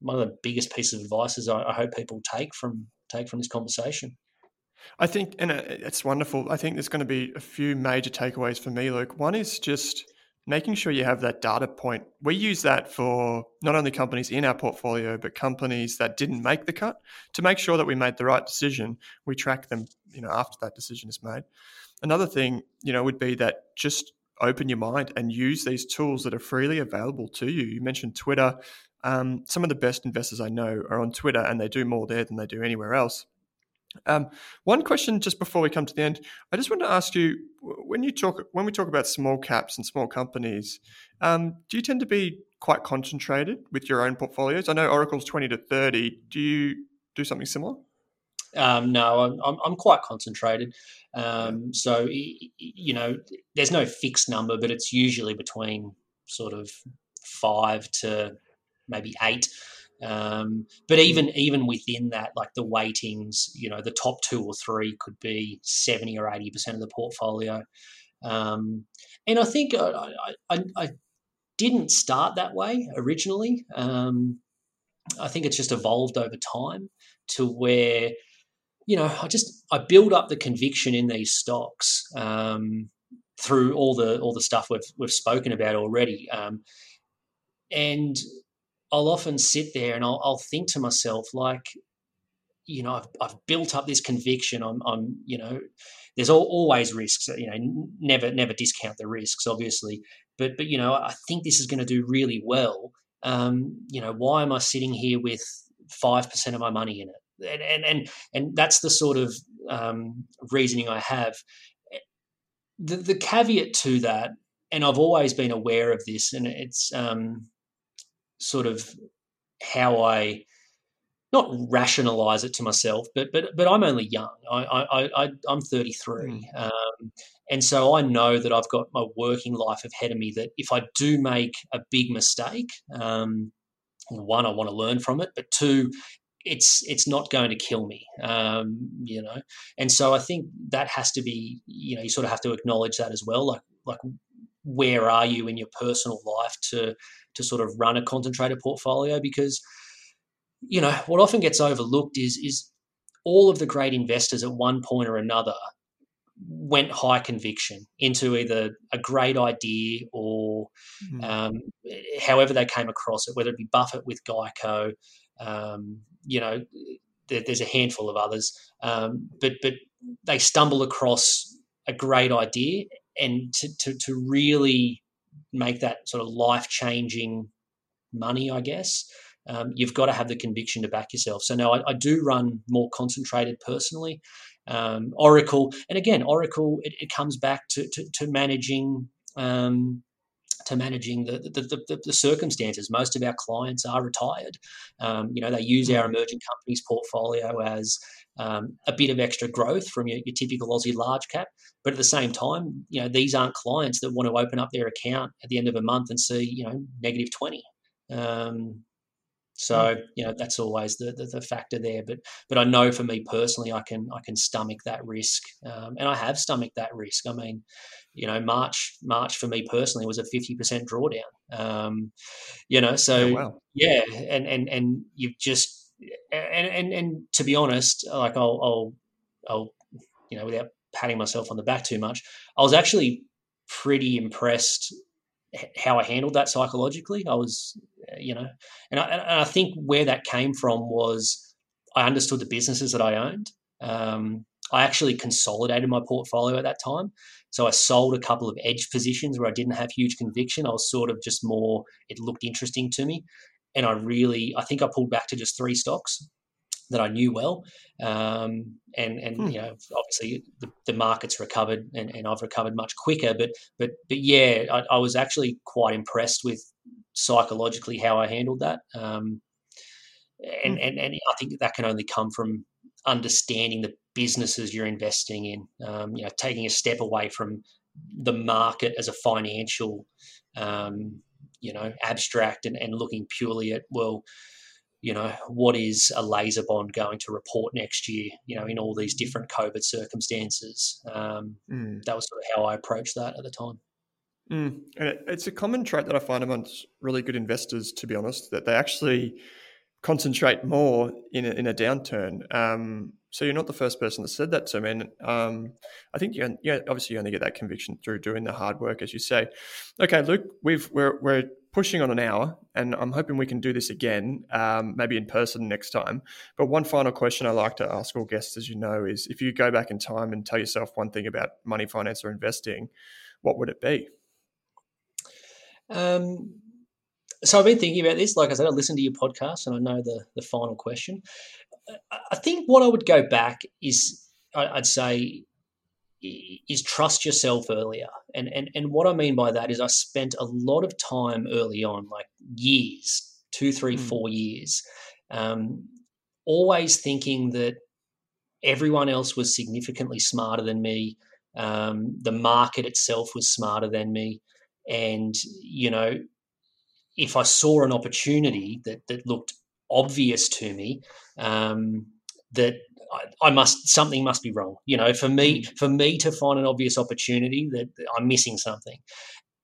S2: one of the biggest pieces of advice I, I hope people take from take from this conversation.
S1: I think, and uh, it's wonderful. I think there's going to be a few major takeaways for me, Luke. One is just making sure you have that data point. We use that for not only companies in our portfolio, but companies that didn't make the cut to make sure that we made the right decision. We track them, you know, after that decision is made. Another thing, you know, would be that just open your mind and use these tools that are freely available to you. You mentioned Twitter. Um, some of the best investors I know are on Twitter, and they do more there than they do anywhere else. Um, one question just before we come to the end, I just want to ask you when you talk when we talk about small caps and small companies, um, do you tend to be quite concentrated with your own portfolios? I know Oracle's twenty to thirty. Do you do something similar?
S2: Um, no, I'm, I'm quite concentrated. Um, so you know, there's no fixed number, but it's usually between sort of five to maybe eight. Um, but mm. even even within that, like the weightings, you know, the top two or three could be seventy or eighty percent of the portfolio. Um, and I think I, I, I, didn't start that way originally. Um, I think it's just evolved over time to where, you know, I just I build up the conviction in these stocks um, through all the all the stuff we've we've spoken about already. Um, and I'll often sit there and I'll, I'll think to myself, like, you know, I've, I've built up this conviction. I'm, I'm you know, there's always risks. You know, never, never discount the risks, obviously. But, but you know, I think this is going to do really well. Um, you know, why am I sitting here with five percent of my money in it? And and and, and that's the sort of um, reasoning I have. the, the caveat to that, and I've always been aware of this, and it's um, sort of how I not rationalize it to myself, but but but I'm only young. I I, I I'm 33, mm. um, and so I know that I've got my working life ahead of me. That if I do make a big mistake, um, one I want to learn from it, but two, it's it's not going to kill me, um, you know. And so I think that has to be, you know, you sort of have to acknowledge that as well. Like like where are you in your personal life to to sort of run a concentrated portfolio? Because you know what often gets overlooked is is all of the great investors at one point or another went high conviction into either a great idea or mm. um, however they came across it, whether it be Buffett with Geico, um, you know, there, there's a handful of others, um, but but they stumble across a great idea and to, to, to really make that sort of life changing money, I guess. Um, you've got to have the conviction to back yourself. So now I, I do run more concentrated personally. Um, Oracle, and again, Oracle, it, it comes back to, to, to managing um, to managing the, the, the, the, circumstances. Most of our clients are retired. Um, you know, they use our mm. emerging companies portfolio as um, a bit of extra growth from your, your, typical Aussie large cap. But at the same time, you know, these aren't clients that want to open up their account at the end of a month and see, you know, negative 20. Um, so mm. you know that's always the, the, the factor there. But but I know for me personally, I can I can stomach that risk, um, and I have stomached that risk. I mean, you know, March March for me personally was a fifty percent drawdown. Um, you know, so oh, wow. yeah, and and and you've just and and and to be honest, like I'll I'll I'll you know without patting myself on the back too much, I was actually pretty impressed how I handled that psychologically. I was, you know, and I, and I think where that came from was I understood the businesses that I owned. Um, I actually consolidated my portfolio at that time. So I sold a couple of edge positions where I didn't have huge conviction. I was sort of just more, it looked interesting to me. And I really, I think I pulled back to just three stocks that I knew well. Um, and and hmm. you know, obviously the, the market's recovered and, and I've recovered much quicker. But but but yeah, I, I was actually quite impressed with psychologically how I handled that. Um, and, hmm. and and I think that can only come from understanding the businesses you're investing in. Um, you know, taking a step away from the market as a financial, um, you know, abstract and, and looking purely at well, you know, what is a LaserBond going to report next year, you know, in all these different COVID circumstances. Um, mm. That was sort of how I approached that at the time.
S1: Mm. And it's a common trait that I find amongst really good investors, to be honest, that they actually concentrate more in a, in a downturn. Um, so you're not the first person that said that to me. And um, I think you, yeah, obviously you only get that conviction through doing the hard work, as you say. Okay, Luke, we've we're we're pushing on an hour, and I'm hoping we can do this again, um, maybe in person next time. But one final question I like to ask all guests, as you know, is if you go back in time and tell yourself one thing about money, finance, or investing, what would it be?
S2: Um, so I've been thinking about this. Like I said, I listened to your podcast, and I know the the final question. I think what I would go back is I'd say is trust yourself earlier. And, and and what I mean by that is I spent a lot of time early on, like years, two, three, mm. four years, um, always thinking that everyone else was significantly smarter than me. Um, the market itself was smarter than me. And, you know, if I saw an opportunity that, that looked obvious to me, um, that I, I, must something must be wrong. You know, for me, mm. for me to find an obvious opportunity that, that I'm missing something,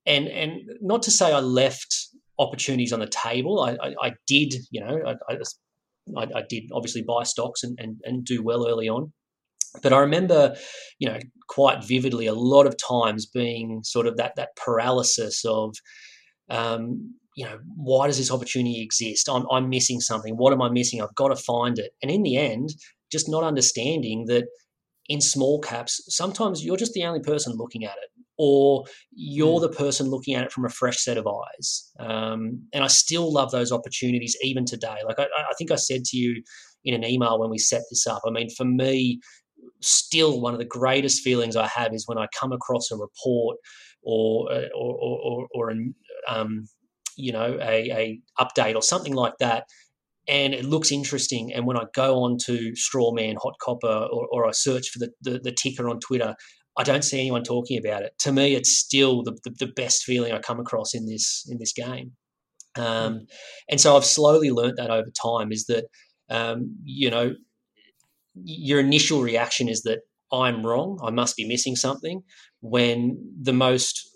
S2: and and not to say I left opportunities on the table. I, I, I did, you know, I, I, I, did obviously buy stocks and, and, and do well early on. But I remember, you know, quite vividly a lot of times being sort of that that paralysis of, um, you know, why does this opportunity exist? I'm, I'm missing something. What am I missing? I've got to find it. And in the end, just not understanding that in small caps, sometimes you're just the only person looking at it, or you're mm. the person looking at it from a fresh set of eyes. Um, and I still love those opportunities even today. Like I, I, think I said to you in an email when we set this up. I mean, for me, still one of the greatest feelings I have is when I come across a report or uh, or or, or an um, you know a, a update or something like that and it looks interesting. And when I go on to Strawman, Hot Copper, or, or I search for the, the, the, ticker on Twitter, I don't see anyone talking about it. To me, it's still the, the, the best feeling I come across in this in this game. Um, hmm. and so I've slowly learnt that over time is that um, you know your initial reaction is that I'm wrong, I must be missing something. When the most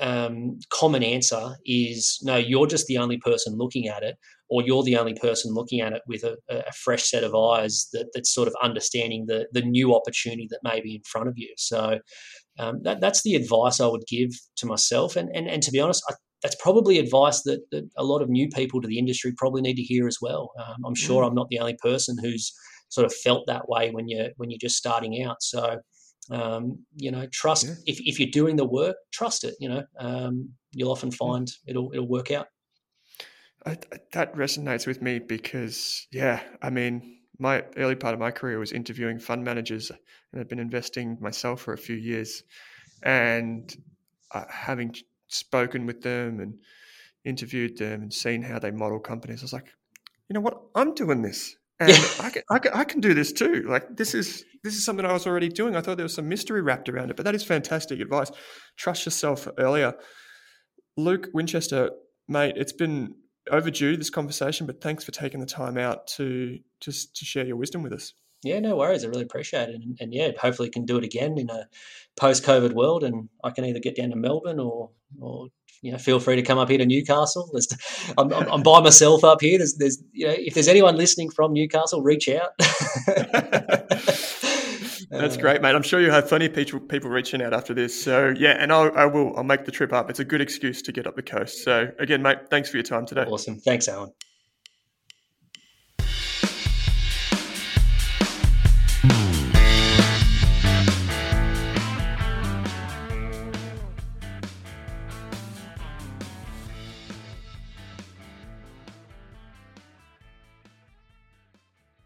S2: um, common answer is no, you're just the only person looking at it, or you're the only person looking at it with a, a fresh set of eyes that, that's sort of understanding the, the new opportunity that may be in front of you. So um, that, that's the advice I would give to myself. And, and, and to be honest, I, that's probably advice that, that a lot of new people to the industry probably need to hear as well. Um, I'm sure mm. I'm not the only person who's sort of felt that way when you're when you're just starting out. So um, you know, trust yeah. if, if you're doing the work, trust it. You know, um, you'll often find it'll it'll work out.
S1: I, that resonates with me because, yeah, I mean, my early part of my career was interviewing fund managers, and I've been investing myself for a few years, and uh, having spoken with them and interviewed them and seen how they model companies, I was like, you know what, I'm doing this, and yeah. I, can, I, can, I can do this too. Like this is this is something I was already doing. I thought there was some mystery wrapped around it, but that is fantastic advice. Trust yourself earlier. Luke Winchester, mate, it's been overdue this conversation, but thanks for taking the time out to just to share your wisdom with us.
S2: Yeah, no worries. I really appreciate it, and, and yeah, hopefully can do it again in a post-COVID world, and I can either get down to Melbourne or or you know feel free to come up here to Newcastle. I'm, I'm, I'm by myself up here. There's, there's you know if there's anyone listening from Newcastle, reach out. [LAUGHS]
S1: That's uh, great, mate. I'm sure you have plenty of people people reaching out after this. So yeah, and I'll, I will. I'll make the trip up. It's a good excuse to get up the coast. So again, mate, thanks for your time today.
S2: Awesome. Thanks, Alan.